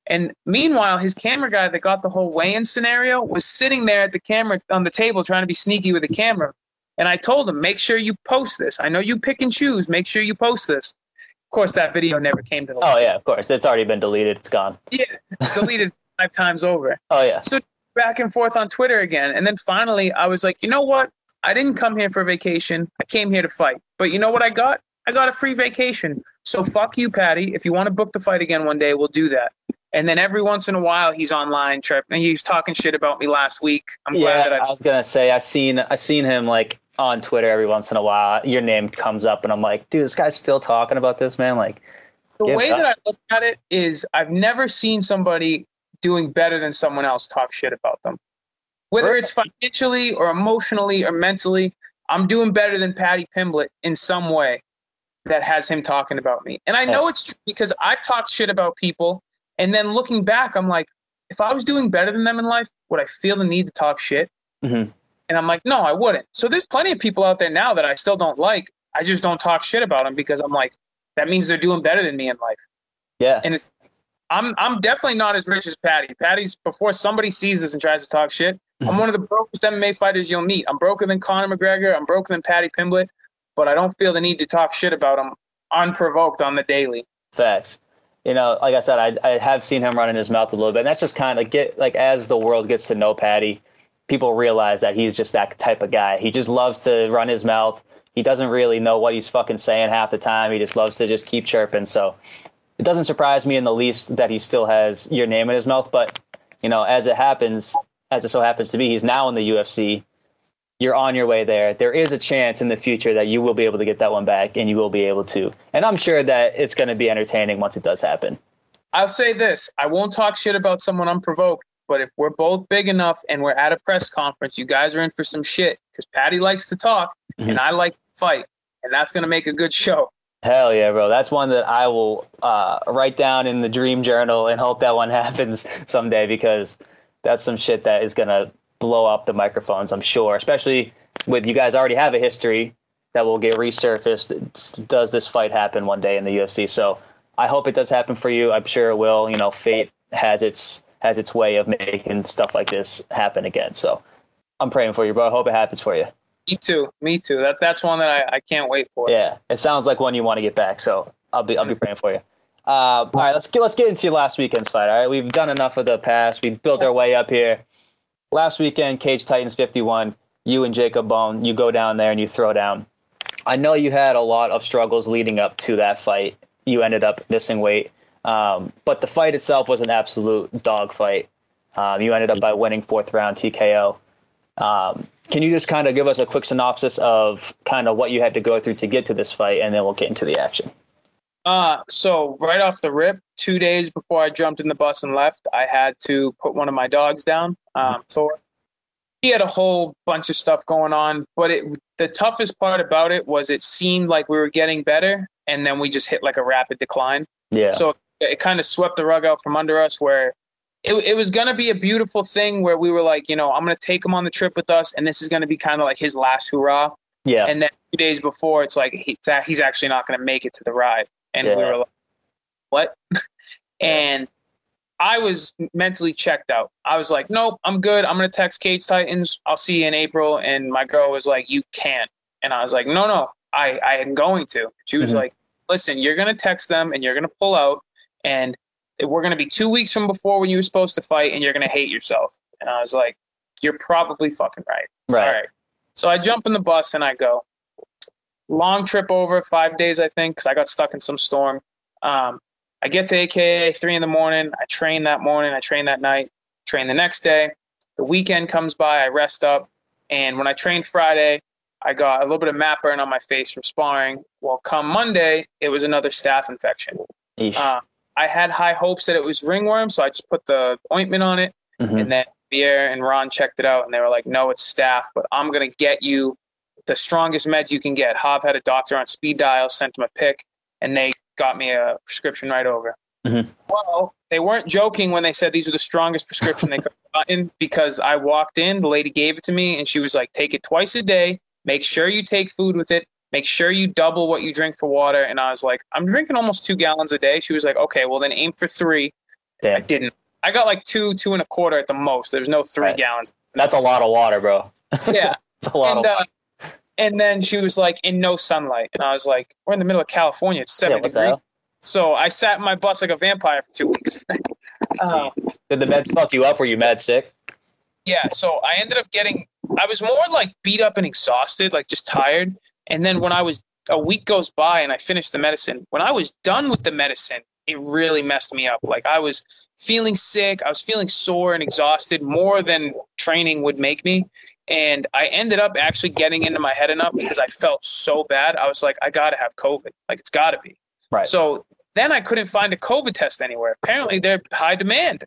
and meanwhile, his camera guy that got the whole weigh-in scenario was sitting there at the camera on the table trying to be sneaky with the camera. And I told him, make sure you post this. I know you pick and choose. Make sure you post this. Of course, that video never came to the Oh yeah, of course. It's already been deleted. It's gone. yeah, deleted <laughs> five times over. Oh yeah. So back and forth on Twitter again. And then finally, I was like, you know what? I didn't come here for vacation. I came here to fight. But you know what I got? I got a free vacation. So fuck you, Paddy. If you want to book the fight again one day, we'll do that. And then every once in a while, he's online, Trip, and he's talking shit about me last week. I'm glad that I I. was gonna say I seen I seen him like on Twitter every once in a while. Your name comes up, and I'm like, dude, this guy's still talking about this, man. Like, The way that I look at it is, I've never seen somebody doing better than someone else talk shit about them. Whether it's financially or emotionally or mentally, I'm doing better than Paddy Pimblett in some way that has him talking about me. And I know it's true because I've talked shit about people. And then looking back, I'm like, if I was doing better than them in life, would I feel the need to talk shit? Mhm. And I'm like, no, I wouldn't. So there's plenty of people out there now that I still don't like. I just don't talk shit about them because I'm like, that means they're doing better than me in life. yeah, And it's, I'm, I'm definitely not as rich as Paddy. Paddy's before somebody sees this and tries to talk shit. I'm Mhm. one of the brokest MMA fighters you'll meet. I'm broker than Conor McGregor. I'm broker than Paddy Pimblett, but I don't feel the need to talk shit about him unprovoked on the daily. facts. You know, like I said, I I have seen him running his mouth a little bit. And that's just kind of get like as the world gets to know Paddy, people realize that he's just that type of guy. He just loves to run his mouth. He doesn't really know what he's fucking saying half the time. He just loves to just keep chirping. So it doesn't surprise me in the least that he still has your name in his mouth. But you know, as it happens, as it so happens to be, he's now in the UFC. You're on your way there. There is a chance in the future that you will be able to get that one back, and you will be able to. And I'm sure that it's going to be entertaining once it does happen. I'll say this: I won't talk shit about someone unprovoked. But if we're both big enough and we're at a press conference, you guys are in for some shit because Paddy likes to talk Mhm. and I like to fight, and that's gonna make a good show. Hell yeah, bro. That's one that I will uh, write down in the dream journal and hope that one <laughs> happens someday because that's some shit that is going to blow up the microphones, I'm sure, especially with you guys already have a history that will get resurfaced. Does this fight happen one day in the UFC? So I hope it does happen for you. I'm sure it will. You know, fate has its has its way of making stuff like this happen again. So I'm praying for you, bro. I hope it happens for you. Me too. Me too. That that's one that I, I can't wait for. Yeah, it sounds like one you want to get back. So I'll be I'll be praying for you. Uh, all right, let's get let's get into your last weekend's fight. All right, we've done enough of the past. We've built our way up here. Last weekend, Cage Titans 51. You and Jacob Bond, you go down there and you throw down. I know you had a lot of struggles leading up to that fight. You ended up missing weight, um, but the fight itself was an absolute dogfight. Um, you ended up by winning fourth round TKO. Um, can you just kind of give us a quick synopsis of kind of what you had to go through to get to this fight, and then we'll get into the action. Uh, so right off the rip, two days before I jumped in the bus and left, I had to put one of my dogs down. Um, Thor. He had a whole bunch of stuff going on, but it the toughest part about it was it seemed like we were getting better, and then we just hit like a rapid decline. Yeah. So it kind of swept the rug out from under us where it, it was going to be a beautiful thing where we were like, you know, I'm going to take him on the trip with us. And this is going to be kind of like his last hurrah. Yeah. And then two days before, it's like he, he's actually not going to make it to the ride. And yeah. we were like, what? and I was mentally checked out. I was like, nope, I'm good. I'm going to text Cage Titans. I'll see you in April. And my girl was like, you can't. And I was like, no, no, I, I am going to. She was mm-hmm. like, listen, you're going to text them and you're going to pull out. And we're going to be two weeks from before when you were supposed to fight and you're going to hate yourself. And I was like, you're probably fucking right. Right. All right. So I jump in the bus and I go. Long trip over, five days, I think, because I got stuck in some storm. Um, I get to AKA three in the morning. I train that morning. I train that night. Train the next day. The weekend comes by. I rest up. And when I trained Friday, I got a little bit of mat burn on my face from sparring. Well, come Monday, it was another staph infection. Uh, I had high hopes that it was ringworm, so I just put the ointment on it. Mm-hmm. And then Pierre and Ron checked it out, and they were like, "No, it's staph, but I'm gonna get you the strongest meds you can get." Hav had a doctor on speed dial, sent him a pick, and they got me a prescription right over. Mm-hmm. Well, they weren't joking when they said these are the strongest prescription they could have gotten because I walked in, the lady gave it to me, and she was like, "Take it twice a day. Make sure you take food with it. Make sure you double what you drink for water." And I was like, "I'm drinking almost two gallons a day." She was like, "Okay, well then aim for three. Damn. I didn't. I got like two, two and a quarter at the most. There's no three right. gallons. That's a lot of water, bro. Yeah, <laughs> it's a lot and, of. Uh, and then she was like, "In no sunlight," and I was like, "We're in the middle of California. It's seven yeah, degrees." So I sat in my bus like a vampire for two weeks. <laughs> uh, Did the meds fuck you up? Were you mad sick? Yeah. So I ended up getting. I was more like beat up and exhausted, like just tired. And then when I was a week goes by and I finished the medicine, when I was done with the medicine, it really messed me up. Like I was feeling sick, I was feeling sore and exhausted more than training would make me. And I ended up actually getting into my head enough because I felt so bad. I was like, I gotta have COVID. Like it's gotta be. Right. So then I couldn't find a COVID test anywhere. Apparently they're high demand.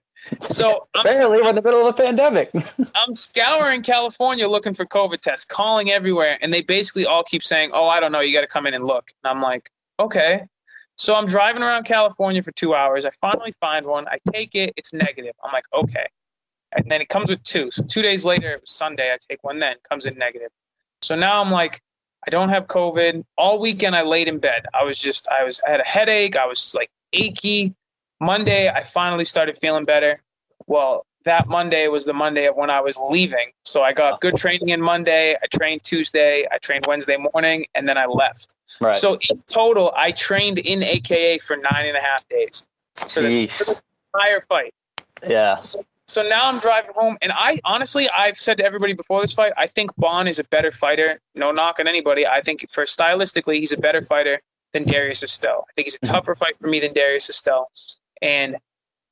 So I'm, apparently we're in the middle of a pandemic. <laughs> I'm scouring California looking for COVID tests, calling everywhere, and they basically all keep saying, "Oh, I don't know, you got to come in and look." And I'm like, "Okay." So I'm driving around California for two hours. I finally find one. I take it. It's negative. I'm like, okay. And then it comes with two. So two days later, it was Sunday. I take one then, comes in negative. So now I'm like, I don't have COVID. All weekend I laid in bed. I was just, I was, I had a headache. I was like achy. Monday, I finally started feeling better. Well, that Monday was the Monday of when I was leaving. So I got good training in Monday. I trained Tuesday. I trained Wednesday morning, and then I left. Right. So in total, I trained in AKA for nine and a half days for this entire fight. Yeah. So, so, now I'm driving home, and I honestly, I've said to everybody before this fight, I think Bond is a better fighter. No knock on anybody. I think for stylistically, he's a better fighter than Darius Estelle. I think he's a mm-hmm. tougher fight for me than Darius Estelle. And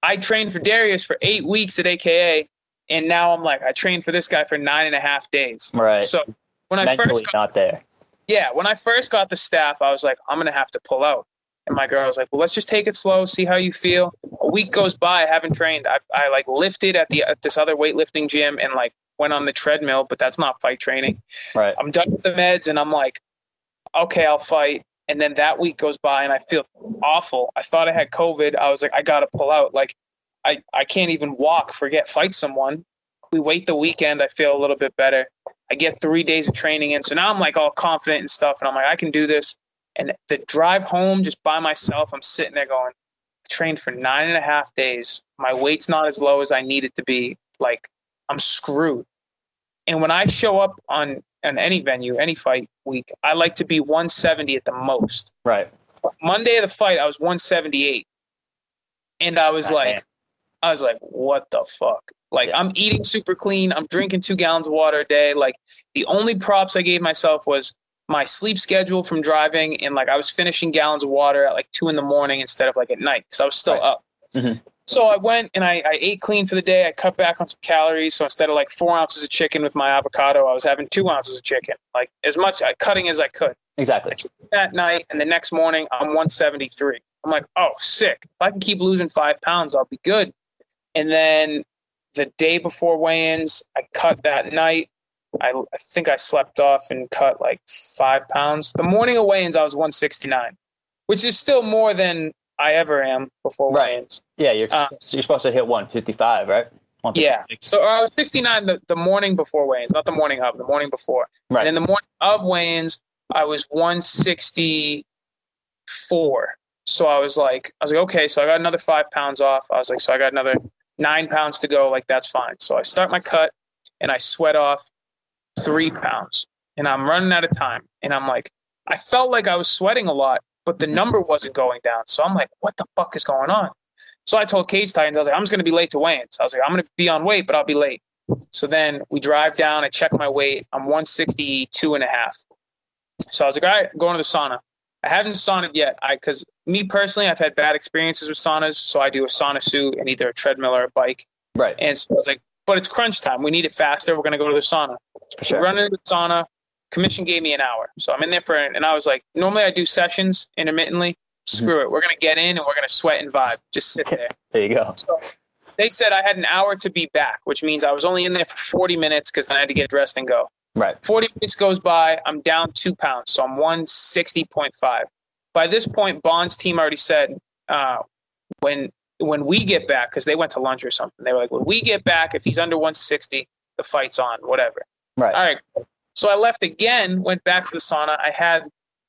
I trained for Darius for eight weeks at AKA, and now I'm like, I trained for this guy for nine and a half days. Right. So when I Mentally first got, not there. Yeah, when I first got the staph, I was like, I'm gonna have to pull out. And my girl was like, "Well, let's just take it slow, see how you feel." A week goes by, I haven't trained. I, I like lifted at the at this other weightlifting gym and like went on the treadmill, but that's not fight training. Right. I'm done with the meds, and I'm like, okay, I'll fight. And then that week goes by, and I feel awful. I thought I had COVID. I was like, I gotta pull out. Like, I I can't even walk. Forget fight someone. We wait the weekend. I feel a little bit better. I get three days of training in, so now I'm like all confident and stuff, and I'm like, I can do this. And the drive home just by myself, I'm sitting there going, I trained for nine and a half days. My weight's not as low as I need it to be. Like, I'm screwed. And when I show up on, on any venue, any fight week, I like to be 170 at the most. Right. Monday of the fight, I was 178. And I was like, man. I was like, what the fuck? Like. I'm eating super clean. I'm drinking two gallons of water a day. Like, the only props I gave myself was my sleep schedule from driving and like I was finishing gallons of water at like two in the morning instead of like at night because I was still right. up. Mm-hmm. So I went and I, I, ate clean for the day. I cut back on some calories. So instead of like four ounces of chicken with my avocado, I was having two ounces of chicken, like as much uh, cutting as I could. Exactly. That night and the next morning, I'm 173. I'm like, oh, sick. If I can keep losing five pounds, I'll be good. And then the day before weigh-ins, I cut that night. I, I think I slept off and cut like five pounds. The morning of weigh-ins, I was 169, which is still more than I ever am before right. weigh-ins. Yeah, you're uh, you're supposed to hit 155, right? Yeah. So I was 69 the, the morning before weigh-ins, not the morning of, the morning before. Right. And in the morning of weigh-ins, I was 164. So I was like, I was like, okay, so I got another five pounds off. I was like, so I got another nine pounds to go. Like that's fine. So I start my cut and I sweat off three pounds, and I'm running out of time. And I'm like, I felt like I was sweating a lot, but the number wasn't going down. So I'm like, what the fuck is going on? So I told Cage Titans, I was like, I'm just going to be late to weigh-ins. I was like, I'm going to be on weight, but I'll be late. So then we drive down. I check my weight. I'm 162 and a half. So I was like, all right, going to the sauna. I haven't sauned yet. I because me personally, I've had bad experiences with saunas, so I do a sauna suit and either a treadmill or a bike. Right. And so I was like, but it's crunch time. We need it faster. We're gonna go to the sauna. Sure. Running the sauna. Commission gave me an hour, so I'm in there for, and I was like, normally I do sessions intermittently. Screw mm-hmm. it. We're gonna get in and we're gonna sweat and vibe. Just sit there. there you go. So they said I had an hour to be back, which means I was only in there for 40 minutes because then I had to get dressed and go. Right. 40 minutes goes by. I'm down two pounds. So I'm 160.5. By this point, Bond's team already said uh, when when we get back, because they went to lunch or something, they were like, when we get back, if he's under 160, the fight's on, whatever. Right. All right. So I left again, went back to the sauna. I had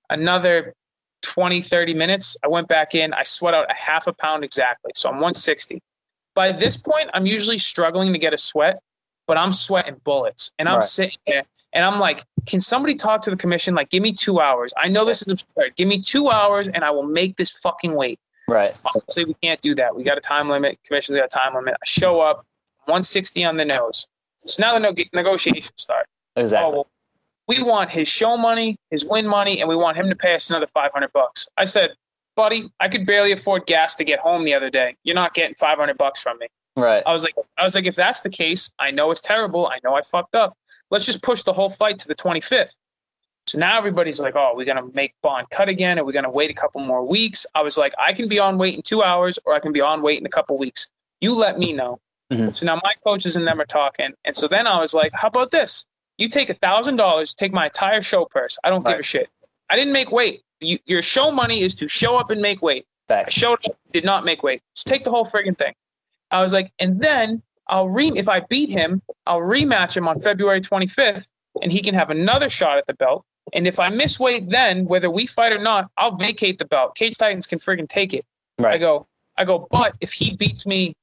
another 20, 30 minutes. I went back in. I sweat out a half a pound exactly. So I'm 160. By this point, I'm usually struggling to get a sweat but I'm sweating bullets and I'm right. sitting there and I'm like, can somebody talk to the commission? Like, give me two hours. I know this is absurd. Give me two hours and I will make this fucking weight. Right. Obviously, we can't do that. We got a time limit. Commission's got a time limit. I show up, 160 on the nose. So now the no- negotiations start. Exactly. Oh, well, we want his show money, his win money, and we want him to pay us another 500 bucks. I said, buddy, I could barely afford gas to get home the other day. You're not getting 500 bucks from me. Right. I was like, I was like, if that's the case, I know it's terrible. I know I fucked up. Let's just push the whole fight to the 25th. So now everybody's like, oh, we're gonna make Bond cut again, and we're gonna weight a couple more weeks. I was like, I can be on weight in two hours, or I can be on wait in a couple weeks. You let me know. Mm-hmm. So now my coaches and them are talking, and so then I was like, how about this? You take a thousand dollars, take my entire show purse. I don't right. give a shit. I didn't make weight. You, your show money is to show up and make weight. I showed up, did not make weight. Just take the whole friggin' thing. I was like, and then I'll re if I beat him, I'll rematch him on February 25th, and he can have another shot at the belt. And if I miss weight, then whether we fight or not, I'll vacate the belt. Cage Titans can friggin' take it. Right. I go, I go, but if he beats me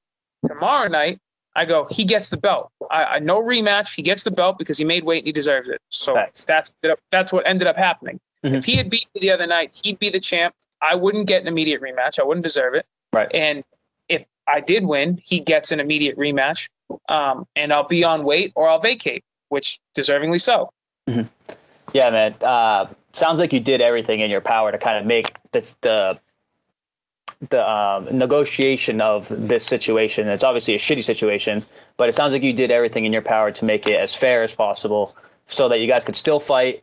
tomorrow night, I go, he gets the belt. I, I no rematch. He gets the belt because he made weight and he deserves it. So Thanks. that's that's what ended up happening. Mm-hmm. If he had beat me the other night, he'd be the champ. I wouldn't get an immediate rematch. I wouldn't deserve it. Right. And if I did win, he gets an immediate rematch, um, and I'll be on weight or I'll vacate, which deservingly so. Mm-hmm. Yeah, man. Uh, sounds like you did everything in your power to kind of make this the the um, negotiation of this situation. It's obviously a shitty situation, but it sounds like you did everything in your power to make it as fair as possible, so that you guys could still fight.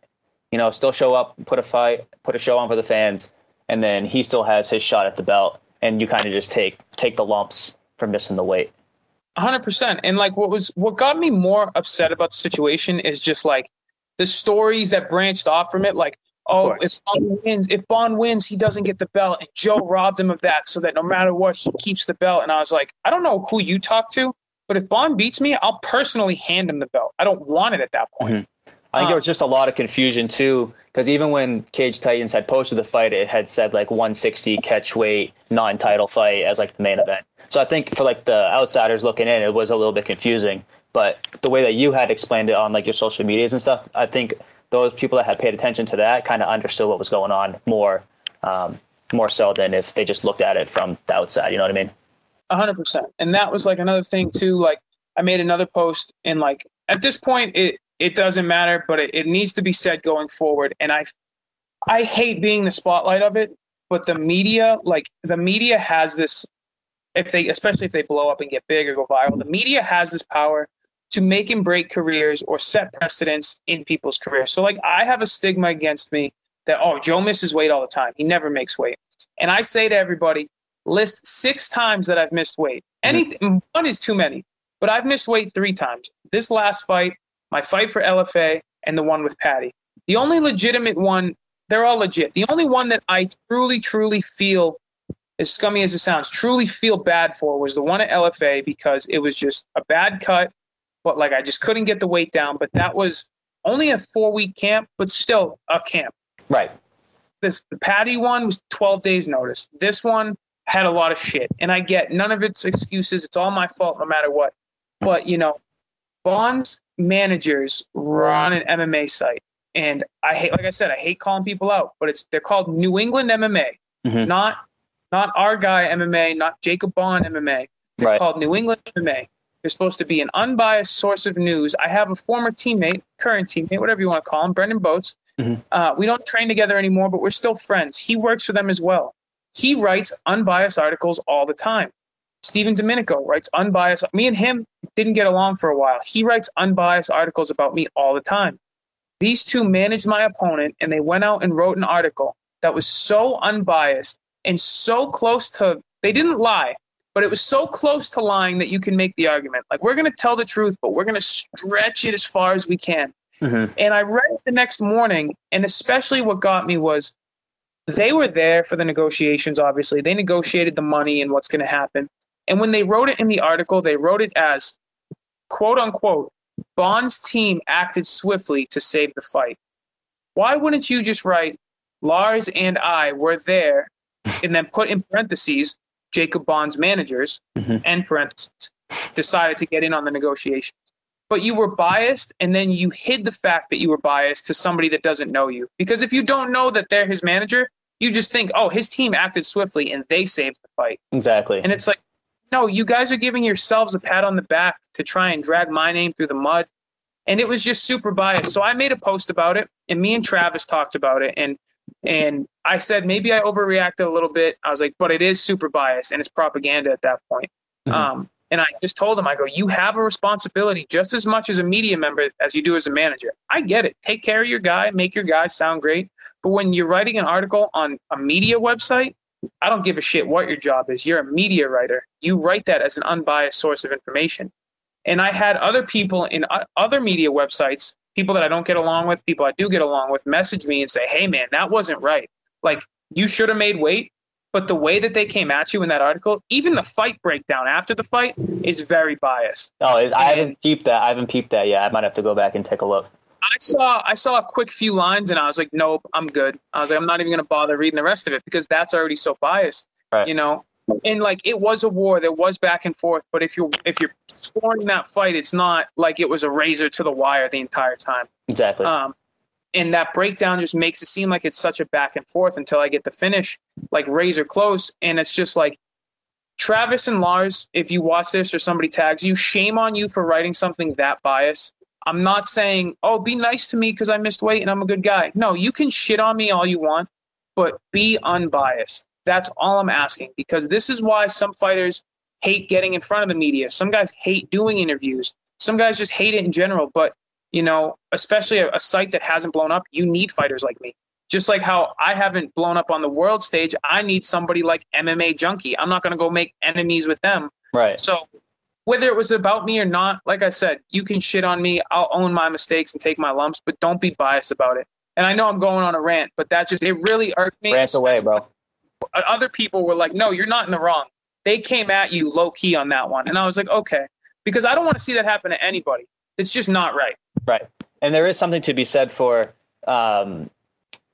You know, still show up, put a fight, put a show on for the fans, and then he still has his shot at the belt and you kind of just take take the lumps for missing the weight. 100% and like what was what got me more upset about the situation is just like the stories that branched off from it like oh if bond wins if bond wins he doesn't get the belt and joe robbed him of that so that no matter what he keeps the belt and i was like i don't know who you talk to but if bond beats me i'll personally hand him the belt i don't want it at that point mm-hmm. I think there was just a lot of confusion too, because even when Cage Titans had posted the fight, it had said like 160 catch weight, non-title fight as like the main event. So I think for like the outsiders looking in, it was a little bit confusing. But the way that you had explained it on like your social medias and stuff, I think those people that had paid attention to that kind of understood what was going on more, um, more so than if they just looked at it from the outside. You know what I mean? hundred percent. And that was like another thing too. Like I made another post and like at this point, it it doesn't matter, but it, it needs to be said going forward. And I, I hate being the spotlight of it, but the media, like the media has this, if they, especially if they blow up and get big or go viral, the media has this power to make and break careers or set precedents in people's careers. So like I have a stigma against me that, oh, Joe misses weight all the time. He never makes weight. And I say to everybody, list six times that I've missed weight. Anything, mm-hmm. one is too many, but I've missed weight three times. This last fight, my fight for LFA, and the one with Paddy. The only legitimate one, they're all legit. The only one that I truly, truly feel as scummy as it sounds, truly feel bad for was the one at LFA because it was just a bad cut, but like I just couldn't get the weight down. But that was only a four week camp, but still a camp. Right. This the Paddy one was 12 days notice. This one had a lot of shit, and I get none of its excuses. It's all my fault, no matter what. But you know, Bonds managers run an MMA site, and I hate, like I said, I hate calling people out, but it's they're called New England MMA, mm-hmm. not not our guy MMA, not Jacob Bond MMA. They're right. called New England MMA. They're supposed to be an unbiased source of news. I have a former teammate, current teammate, whatever you want to call him, Brendan Boats. Mm-hmm. Uh, we don't train together anymore, but we're still friends. He works for them as well. He writes unbiased articles all the time. Stephen Domenico writes unbiased. Me and him didn't get along for a while. He writes unbiased articles about me all the time. These two managed my opponent and they went out and wrote an article that was so unbiased and so close to, they didn't lie, but it was so close to lying that you can make the argument. Like, we're going to tell the truth, but we're going to stretch it as far as we can. Mm-hmm. And I read it the next morning, and especially what got me was they were there for the negotiations, obviously. They negotiated the money and what's going to happen. And when they wrote it in the article, they wrote it as quote unquote, Bond's team acted swiftly to save the fight. Why wouldn't you just write, Lars and I were there, and then put in parentheses, Jacob Bond's managers, mm-hmm. and parentheses, decided to get in on the negotiations? But you were biased, and then you hid the fact that you were biased to somebody that doesn't know you. Because if you don't know that they're his manager, you just think, oh, his team acted swiftly and they saved the fight. Exactly. And it's like, no, you guys are giving yourselves a pat on the back to try and drag my name through the mud. And it was just super biased. So I made a post about it, and me and Travis talked about it. And and I said maybe I overreacted a little bit. I was like, but it is super biased and it's propaganda at that point. Mm-hmm. Um, and I just told him, I go, you have a responsibility just as much as a media member as you do as a manager. I get it. Take care of your guy, make your guy sound great. But when you're writing an article on a media website, I don't give a shit what your job is. You're a media writer. You write that as an unbiased source of information. And I had other people in other media websites, people that I don't get along with, people I do get along with, message me and say, hey, man, that wasn't right. Like, you should have made weight. But the way that they came at you in that article, even the fight breakdown after the fight is very biased. Oh, I haven't peeped that. I haven't peeped that yet. I might have to go back and take a look. I saw I saw a quick few lines and I was like, nope, I'm good. I was like, I'm not even gonna bother reading the rest of it because that's already so biased. Right. You know? And like it was a war, there was back and forth, but if you're if you're scoring that fight, it's not like it was a razor to the wire the entire time. Exactly. Um and that breakdown just makes it seem like it's such a back and forth until I get the finish, like razor close, and it's just like Travis and Lars, if you watch this or somebody tags you, shame on you for writing something that biased I'm not saying, oh, be nice to me because I missed weight and I'm a good guy. No, you can shit on me all you want, but be unbiased. That's all I'm asking because this is why some fighters hate getting in front of the media. Some guys hate doing interviews. Some guys just hate it in general. But, you know, especially a, a site that hasn't blown up, you need fighters like me. Just like how I haven't blown up on the world stage, I need somebody like MMA Junkie. I'm not going to go make enemies with them. Right. So whether it was about me or not, like I said, you can shit on me. I'll own my mistakes and take my lumps, but don't be biased about it. And I know I'm going on a rant, but that just it really irked me. Rant away, bro. Other people were like, "No, you're not in the wrong." They came at you low key on that one, and I was like, "Okay," because I don't want to see that happen to anybody. It's just not right. Right, and there is something to be said for um,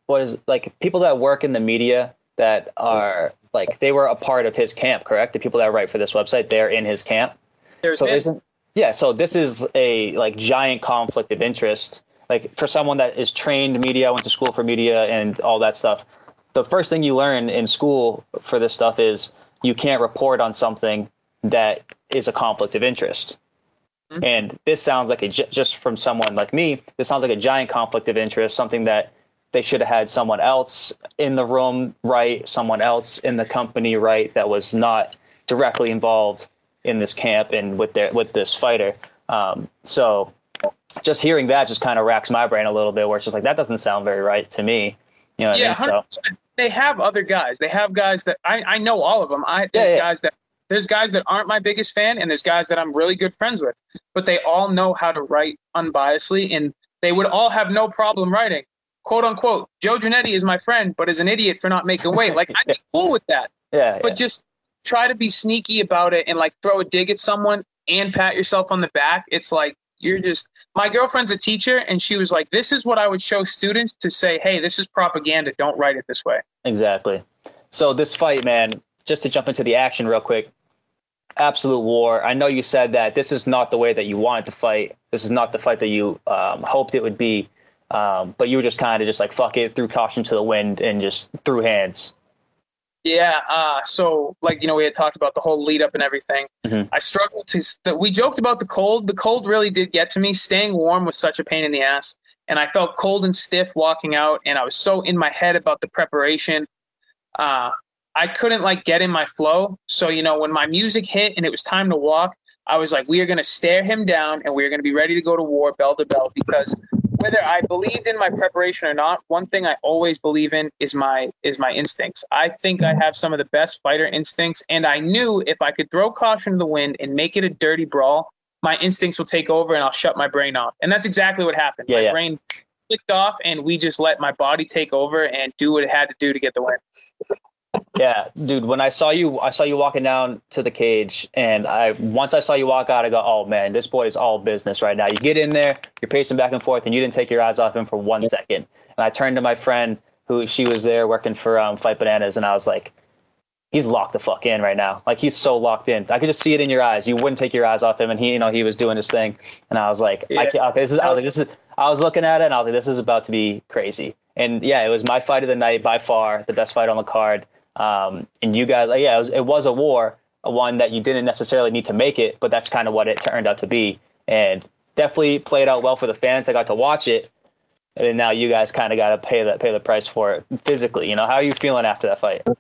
what is like people that work in the media that are like they were a part of his camp, correct? The people that write for this website, they're in his camp. There's so isn't yeah. So this is a like giant conflict of interest. Like for someone that is trained media, went to school for media and all that stuff. The first thing you learn in school for this stuff is you can't report on something that is a conflict of interest. Mm-hmm. And this sounds like a just from someone like me. This sounds like a giant conflict of interest. Something that they should have had someone else in the room, right? Someone else in the company, right? That was not directly involved in this camp and with their with this fighter. Um, so just hearing that just kind of racks my brain a little bit, where it's just like that doesn't sound very right to me. You know, yeah, I mean? so, they have other guys. They have guys that I, I know all of them. I there's yeah, yeah. guys that there's guys that aren't my biggest fan, and there's guys that I'm really good friends with. But they all know how to write unbiasedly, and they would all have no problem writing. "quote unquote." Joe Giannetti is my friend, but is an idiot for not making weight. Like I'd be <laughs> cool with that. Yeah. But yeah. just try to be sneaky about it and like throw a dig at someone and pat yourself on the back. It's like you're just my girlfriend's a teacher and she was like, This is what I would show students to say, Hey, this is propaganda. Don't write it this way. Exactly. So this fight, man, just to jump into the action real quick. Absolute war. I know you said that this is not the way that you wanted to fight. This is not the fight that you um, hoped it would be. Um, but you were just kind of just like fuck it, threw caution to the wind and just threw hands. Yeah. Uh, so like you know we had talked about the whole lead up and everything. Mhm. I struggled to. The, we joked about the cold. The cold really did get to me. Staying warm was such a pain in the ass, and I felt cold and stiff walking out. And I was so in my head about the preparation. Uh, I couldn't like get in my flow. So you know when my music hit and it was time to walk, I was like, we are going to stare him down and we are going to be ready to go to war bell to bell because whether I believed in my preparation or not, one thing I always believe in is my is my instincts. I think I have some of the best fighter instincts, and I knew if I could throw caution to the wind and make it a dirty brawl, my instincts will take over and I'll shut my brain off. And that's exactly what happened. Yeah, my yeah. brain clicked off, and we just let my body take over and do what it had to do to get the win. Yeah, dude. When I saw you, I saw you walking down to the cage, and I once I saw you walk out, I go, "Oh man, this boy is all business right now." You get in there, you're pacing back and forth, and you didn't take your eyes off him for one second. And I turned to my friend, who she was there working for um, Fight Bananas, and I was like, "He's locked the fuck in right now. Like he's so locked in. I could just see it in your eyes. You wouldn't take your eyes off him, and he, you know, he was doing his thing." And I was like, I can't, okay, "This is." I was like, "This is." I was looking at it, and I was like, "This is about to be crazy." And yeah, it was my fight of the night by far, the best fight on the card. Um, and you guys, yeah, it was, it was a war, a one that you didn't necessarily need to make it, but that's kind of what it turned out to be. And definitely played out well for the fans that got to watch it. And now you guys kind of got to pay the pay the price for it physically. You know, how are you feeling after that fight? Uh,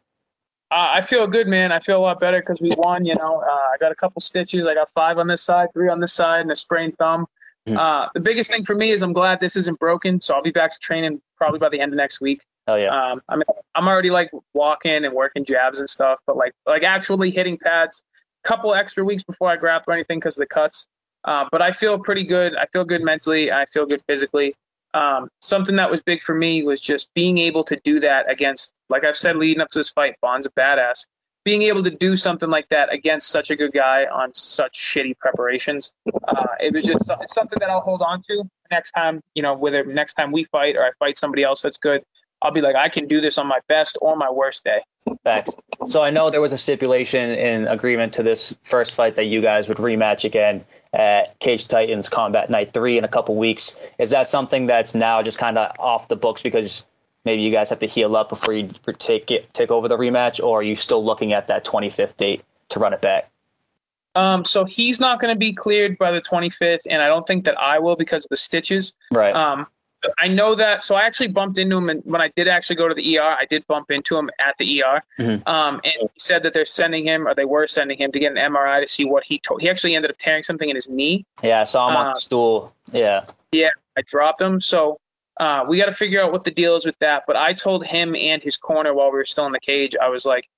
I feel good, man. I feel a lot better because we won. You know, uh, I got a couple stitches. I got five on this side, three on this side, and a sprained thumb. Mhm. Uh, the biggest thing for me is I'm glad this isn't broken, so I'll be back to training probably by the end of next week. Hell yeah, Um, I mean, I'm already like walking and working jabs and stuff, but like like actually hitting pads, a couple extra weeks before I grapple or anything because of the cuts. Uh, but I feel pretty good. I feel good mentally. I feel good physically. Um, something that was big for me was just being able to do that against, like I've said leading up to this fight, Bond's a badass. Being able to do something like that against such a good guy on such shitty preparations, uh, it was just something that I'll hold on to next time. You know, whether next time we fight or I fight somebody else that's good, I'll be like, I can do this on my best or my worst day. facts. So I know there was a stipulation in agreement to this first fight that you guys would rematch again at Cage Titans Combat Night Three in a couple weeks. Is that something that's now just kind of off the books because maybe you guys have to heal up before you take it take over the rematch, or are you still looking at that 25th date to run it back? Um, so he's not going to be cleared by the 25th, and I don't think that I will because of the stitches. Right. Um, I know that. So I actually bumped into him, and when I did actually go to the ER, I did bump into him at the ER. Mhm. Um, and he said that they're sending him, or they were sending him, to get an MRI to see what he told. He actually ended up tearing something in his knee. yeah, I saw him on uh, the stool. Yeah. Yeah. I dropped him. So uh, we got to figure out what the deal is with that. But I told him and his corner while we were still in the cage, I was like,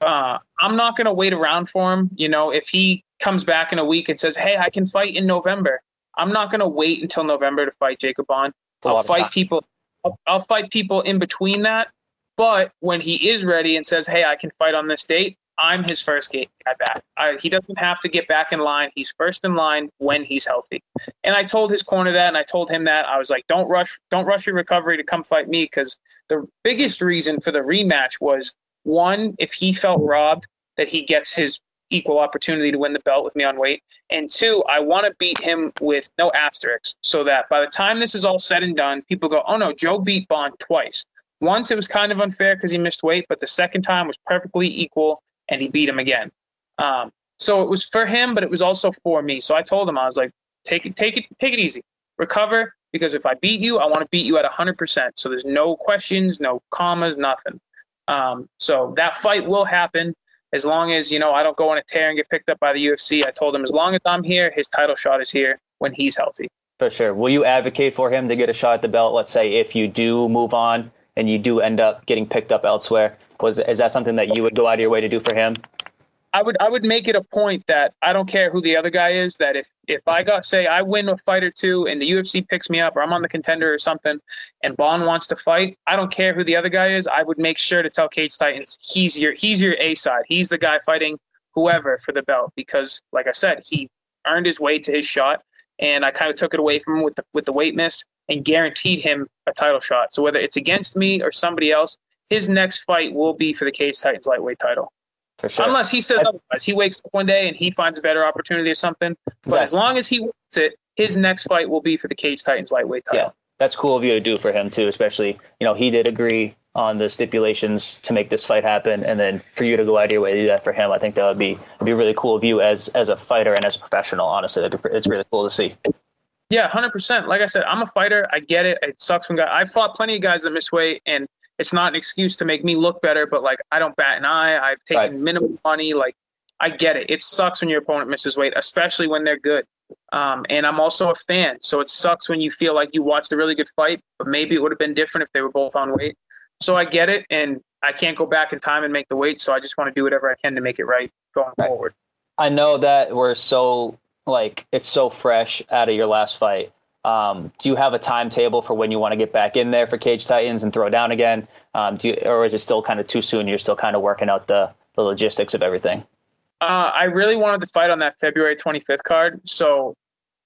uh, I'm not going to wait around for him. You know, if he comes back in a week and says, hey, I can fight in November, I'm not going to wait until November to fight Jacob Bond. It's a lot I'll fight people. I'll, I'll fight people in between that. But when he is ready and says, "Hey, I can fight on this date," I'm his first gate guy back. I, he doesn't have to get back in line. He's first in line when he's healthy. And I told his corner that, and I told him that I was like, "Don't rush, don't rush your recovery to come fight me," because the biggest reason for the rematch was one, if he felt robbed, that he gets his equal opportunity to win the belt with me on weight. And two, I want to beat him with no asterisks so that by the time this is all said and done, people go, oh no, Joe beat Bond twice. Once it was kind of unfair because he missed weight, but the second time was perfectly equal and he beat him again. Um, so it was for him, but it was also for me. So I told him, I was like, take it, take it, take it easy, recover, because if I beat you, I want to beat you at 100%. So there's no questions, no commas, nothing. Um, so that fight will happen as long as you know I don't go on a tear and get picked up by the UFC. I told him as long as I'm here, his title shot is here when he's healthy. For sure. Will you advocate for him to get a shot at the belt? Let's say if you do move on and you do end up getting picked up elsewhere, was is that something that you would go out of your way to do for him? I would I would make it a point that I don't care who the other guy is. That if if I got say I win a fight or two and the UFC picks me up or I'm on the contender or something, and Bond wants to fight, I don't care who the other guy is. I would make sure to tell Cage Titans he's your he's your A side. He's the guy fighting whoever for the belt because, like I said, he earned his way to his shot, and I kind of took it away from him with the with the weight miss and guaranteed him a title shot. So whether it's against me or somebody else, his next fight will be for the Cage Titans lightweight title. Sure. Unless he says otherwise. He wakes up one day and he finds a better opportunity or something. But exactly. as long as he wants it, his next fight will be for the Cage Titans lightweight title. Yeah, that's cool of you to do for him too, especially, you know, he did agree on the stipulations to make this fight happen and then for you to go out of your way to do that for him, I think that would be be really cool of you as as a fighter and as a professional, honestly. Be, it's really cool to see. Yeah, hundred percent. Like I said, I'm a fighter. I get it. It sucks when guys. I've fought plenty of guys that miss weight, and it's not an excuse to make me look better, but like I don't bat an eye. I've taken right. minimum money. Like I get it. It sucks when your opponent misses weight, especially when they're good. Um, and I'm also a fan, so it sucks when you feel like you watched a really good fight, but maybe it would have been different if they were both on weight. So I get it, and I can't go back in time and make the weight. So I just want to do whatever I can to make it right going forward. I know that we're so like it's so fresh out of your last fight. Um, do you have a timetable for when you want to get back in there for Cage Titans and throw down again? Um, do you, or is it still kind of too soon? You're still kind of working out the, the logistics of everything. Uh, I really wanted to fight on that February 25th card. So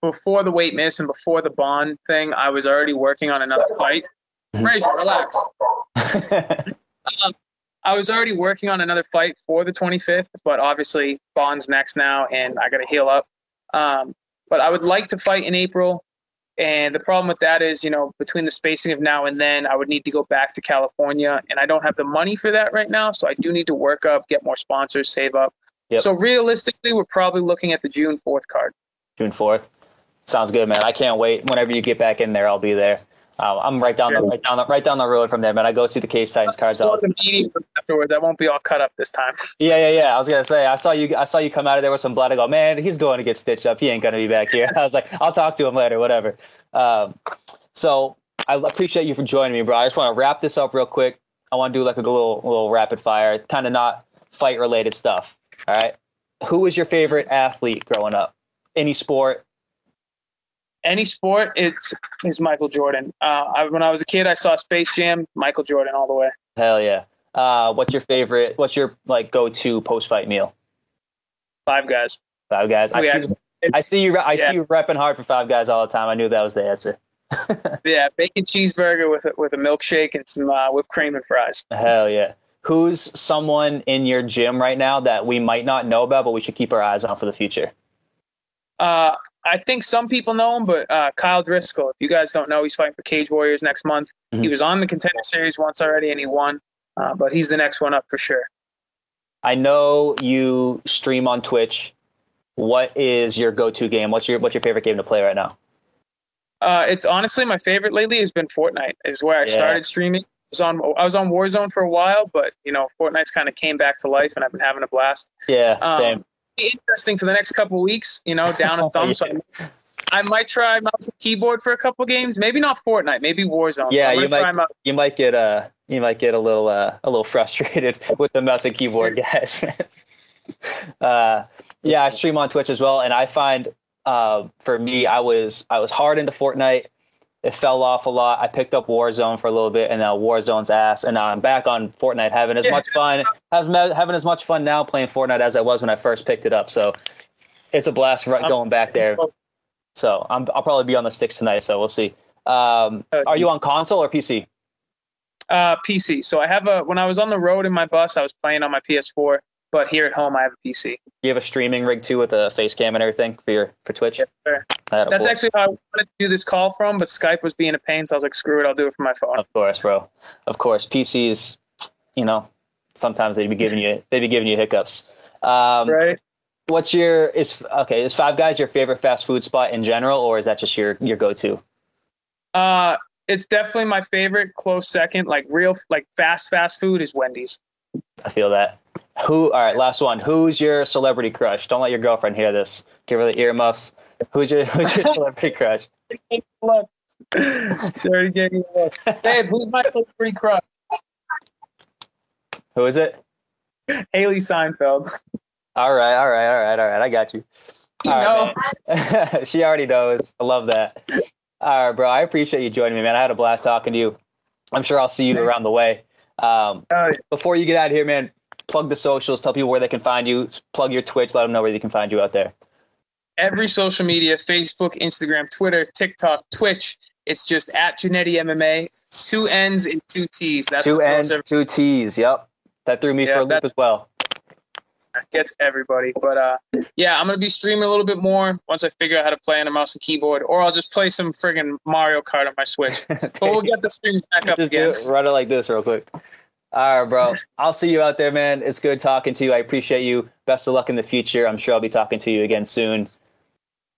before the weight miss and before the Bond thing, I was already working on another fight. Mm-hmm. relax. <laughs> um, I was already working on another fight for the 25th, but obviously Bond's next now, and I got to heal up. Um, but I would like to fight in April. And the problem with that is, you know, between the spacing of now and then, I would need to go back to California, and I don't have the money for that right now. So I do need to work up, get more sponsors, save up. Yep. So realistically, we're probably looking at the June 4th card. June 4th. Sounds good, man. I can't wait. Whenever you get back in there, I'll be there. Uh, I'm right down the right down the right down the road from there, man. I go see the Cage Titans cards out. Afterwards. I won't be all cut up this time. <laughs> Yeah, yeah, yeah. I was gonna say I saw you. I saw you come out of there with some blood. I go, man, he's going to get stitched up. He ain't gonna be back here. <laughs> I was like, I'll talk to him later, whatever. Um, so I appreciate you for joining me, bro. I just want to wrap this up real quick. I want to do like a little little rapid fire, kind of not fight related stuff. All right. Who was your favorite athlete growing up? Any sport, any sport, it's is Michael Jordan. Uh, I, when I was a kid, I saw Space Jam, Michael Jordan all the way. Hell yeah! Uh, what's your favorite? What's your like go to post fight meal? Five Guys. Five Guys. I, see, I see you. I yeah. see you repping hard for Five Guys all the time. I knew that was the answer. <laughs> yeah, bacon cheeseburger with a, with a milkshake and some uh, whipped cream and fries. Hell yeah! Who's someone in your gym right now that we might not know about, but we should keep our eyes on for the future? Uh, I think some people know him, but uh, Kyle Driscoll. If you guys don't know, he's fighting for Cage Warriors next month. Mm-hmm. He was on the Contender Series once already, and he won. Uh, but he's the next one up for sure. I know you stream on Twitch. What is your go-to game? What's your what's your favorite game to play right now? Uh, it's honestly my favorite lately has been Fortnite. Is where I yeah. started streaming. I was on I was on Warzone for a while, but you know Fortnite's kind of came back to life, and I've been having a blast. Yeah, um, same interesting for the next couple weeks. You know, down a <laughs> thumb. yeah. So I might try mouse and keyboard for a couple games. Maybe not Fortnite. Maybe Warzone. Yeah, you might. You might get uh you might get a little uh, a little frustrated <laughs> with the mouse and keyboard <laughs> guys. uh, yeah, I stream on Twitch as well, and I find uh, for me, I was I was hard into Fortnite it fell off a lot. I picked up Warzone for a little bit, and now Warzone's ass, and now I'm back on Fortnite, having as yeah. much fun, having as much fun now playing Fortnite as I was when I first picked it up. So it's a blast going back there. So i will probably be on the sticks tonight. So we'll see. Um, are you on console or PC? Uh, PC. So I have a. When I was on the road in my bus, I was playing on my PS4 but here at home I have a PC. You have a streaming rig too with a face cam and everything for your for Twitch. Yes, sir. That's actually how I wanted to do this call from, but Skype was being a pain, so I was like, screw it, I'll do it from my phone. Of course, bro. Of course, PCs. You know, sometimes they'd be giving you they'd be giving you hiccups. Um, right. What's your is okay? Is Five Guys your favorite fast food spot in general, or is that just your your go to? Uh, it's definitely my favorite. Close second, like real like fast fast food is Wendy's. I feel that. Who? All right, last one. Who's your celebrity crush? Don't let your girlfriend hear this. Give her the earmuffs. Who's your <laughs> Who's your celebrity crush? Sorry, getting Babe, who's my celebrity crush? Who is it? Hailee Steinfeld. All right, all right, all right, all right. I got you. You know. <laughs> She already knows. I love that. All right, bro. I appreciate you joining me, man. I had a blast talking to you. I'm sure I'll see you around the way. Um, before you get out of here, man, plug the socials. Tell people where they can find you. Plug your Twitch. Let them know where they can find you out there. Every social media: Facebook, Instagram, Twitter, TikTok, Twitch. It's just at Giannetti MMA. Two N's and two T's. That's two N's, two T's. Yep, that threw me yeah, for a loop as well gets everybody. But uh, yeah, I'm gonna be streaming a little bit more once I figure out how to play on a mouse and keyboard, or I'll just play some friggin' Mario Kart on my Switch. okay. <laughs> But we'll get the streams back up just again. It, run it like this real quick. All right, bro. I'll see you out there, man. It's good talking to you. I appreciate you. Best of luck in the future. I'm sure I'll be talking to you again soon.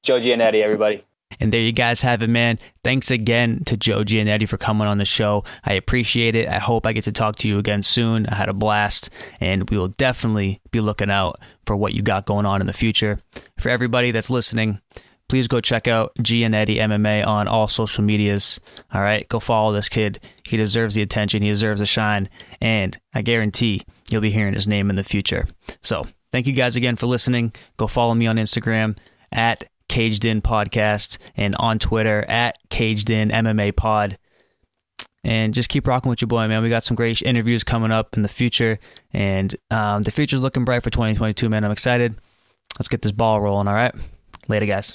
Joe Giannetti, everybody. And there you guys have it, man. Thanks again to Joe Giannetti for coming on the show. I appreciate it. I hope I get to talk to you again soon. I had a blast, and we will definitely be looking out for what you got going on in the future. For everybody that's listening, please go check out Giannetti MMA on all social medias. All right, go follow this kid. He deserves the attention, he deserves the shine, and I guarantee you'll be hearing his name in the future. So, thank you guys again for listening. Go follow me on Instagram at Caged In Podcast and on Twitter at Caged In MMA Pod. And just keep rocking with your boy, man. We got some great interviews coming up in the future, and um, the future's looking bright for 2022, man. I'm excited. Let's get this ball rolling, all right? Later, guys.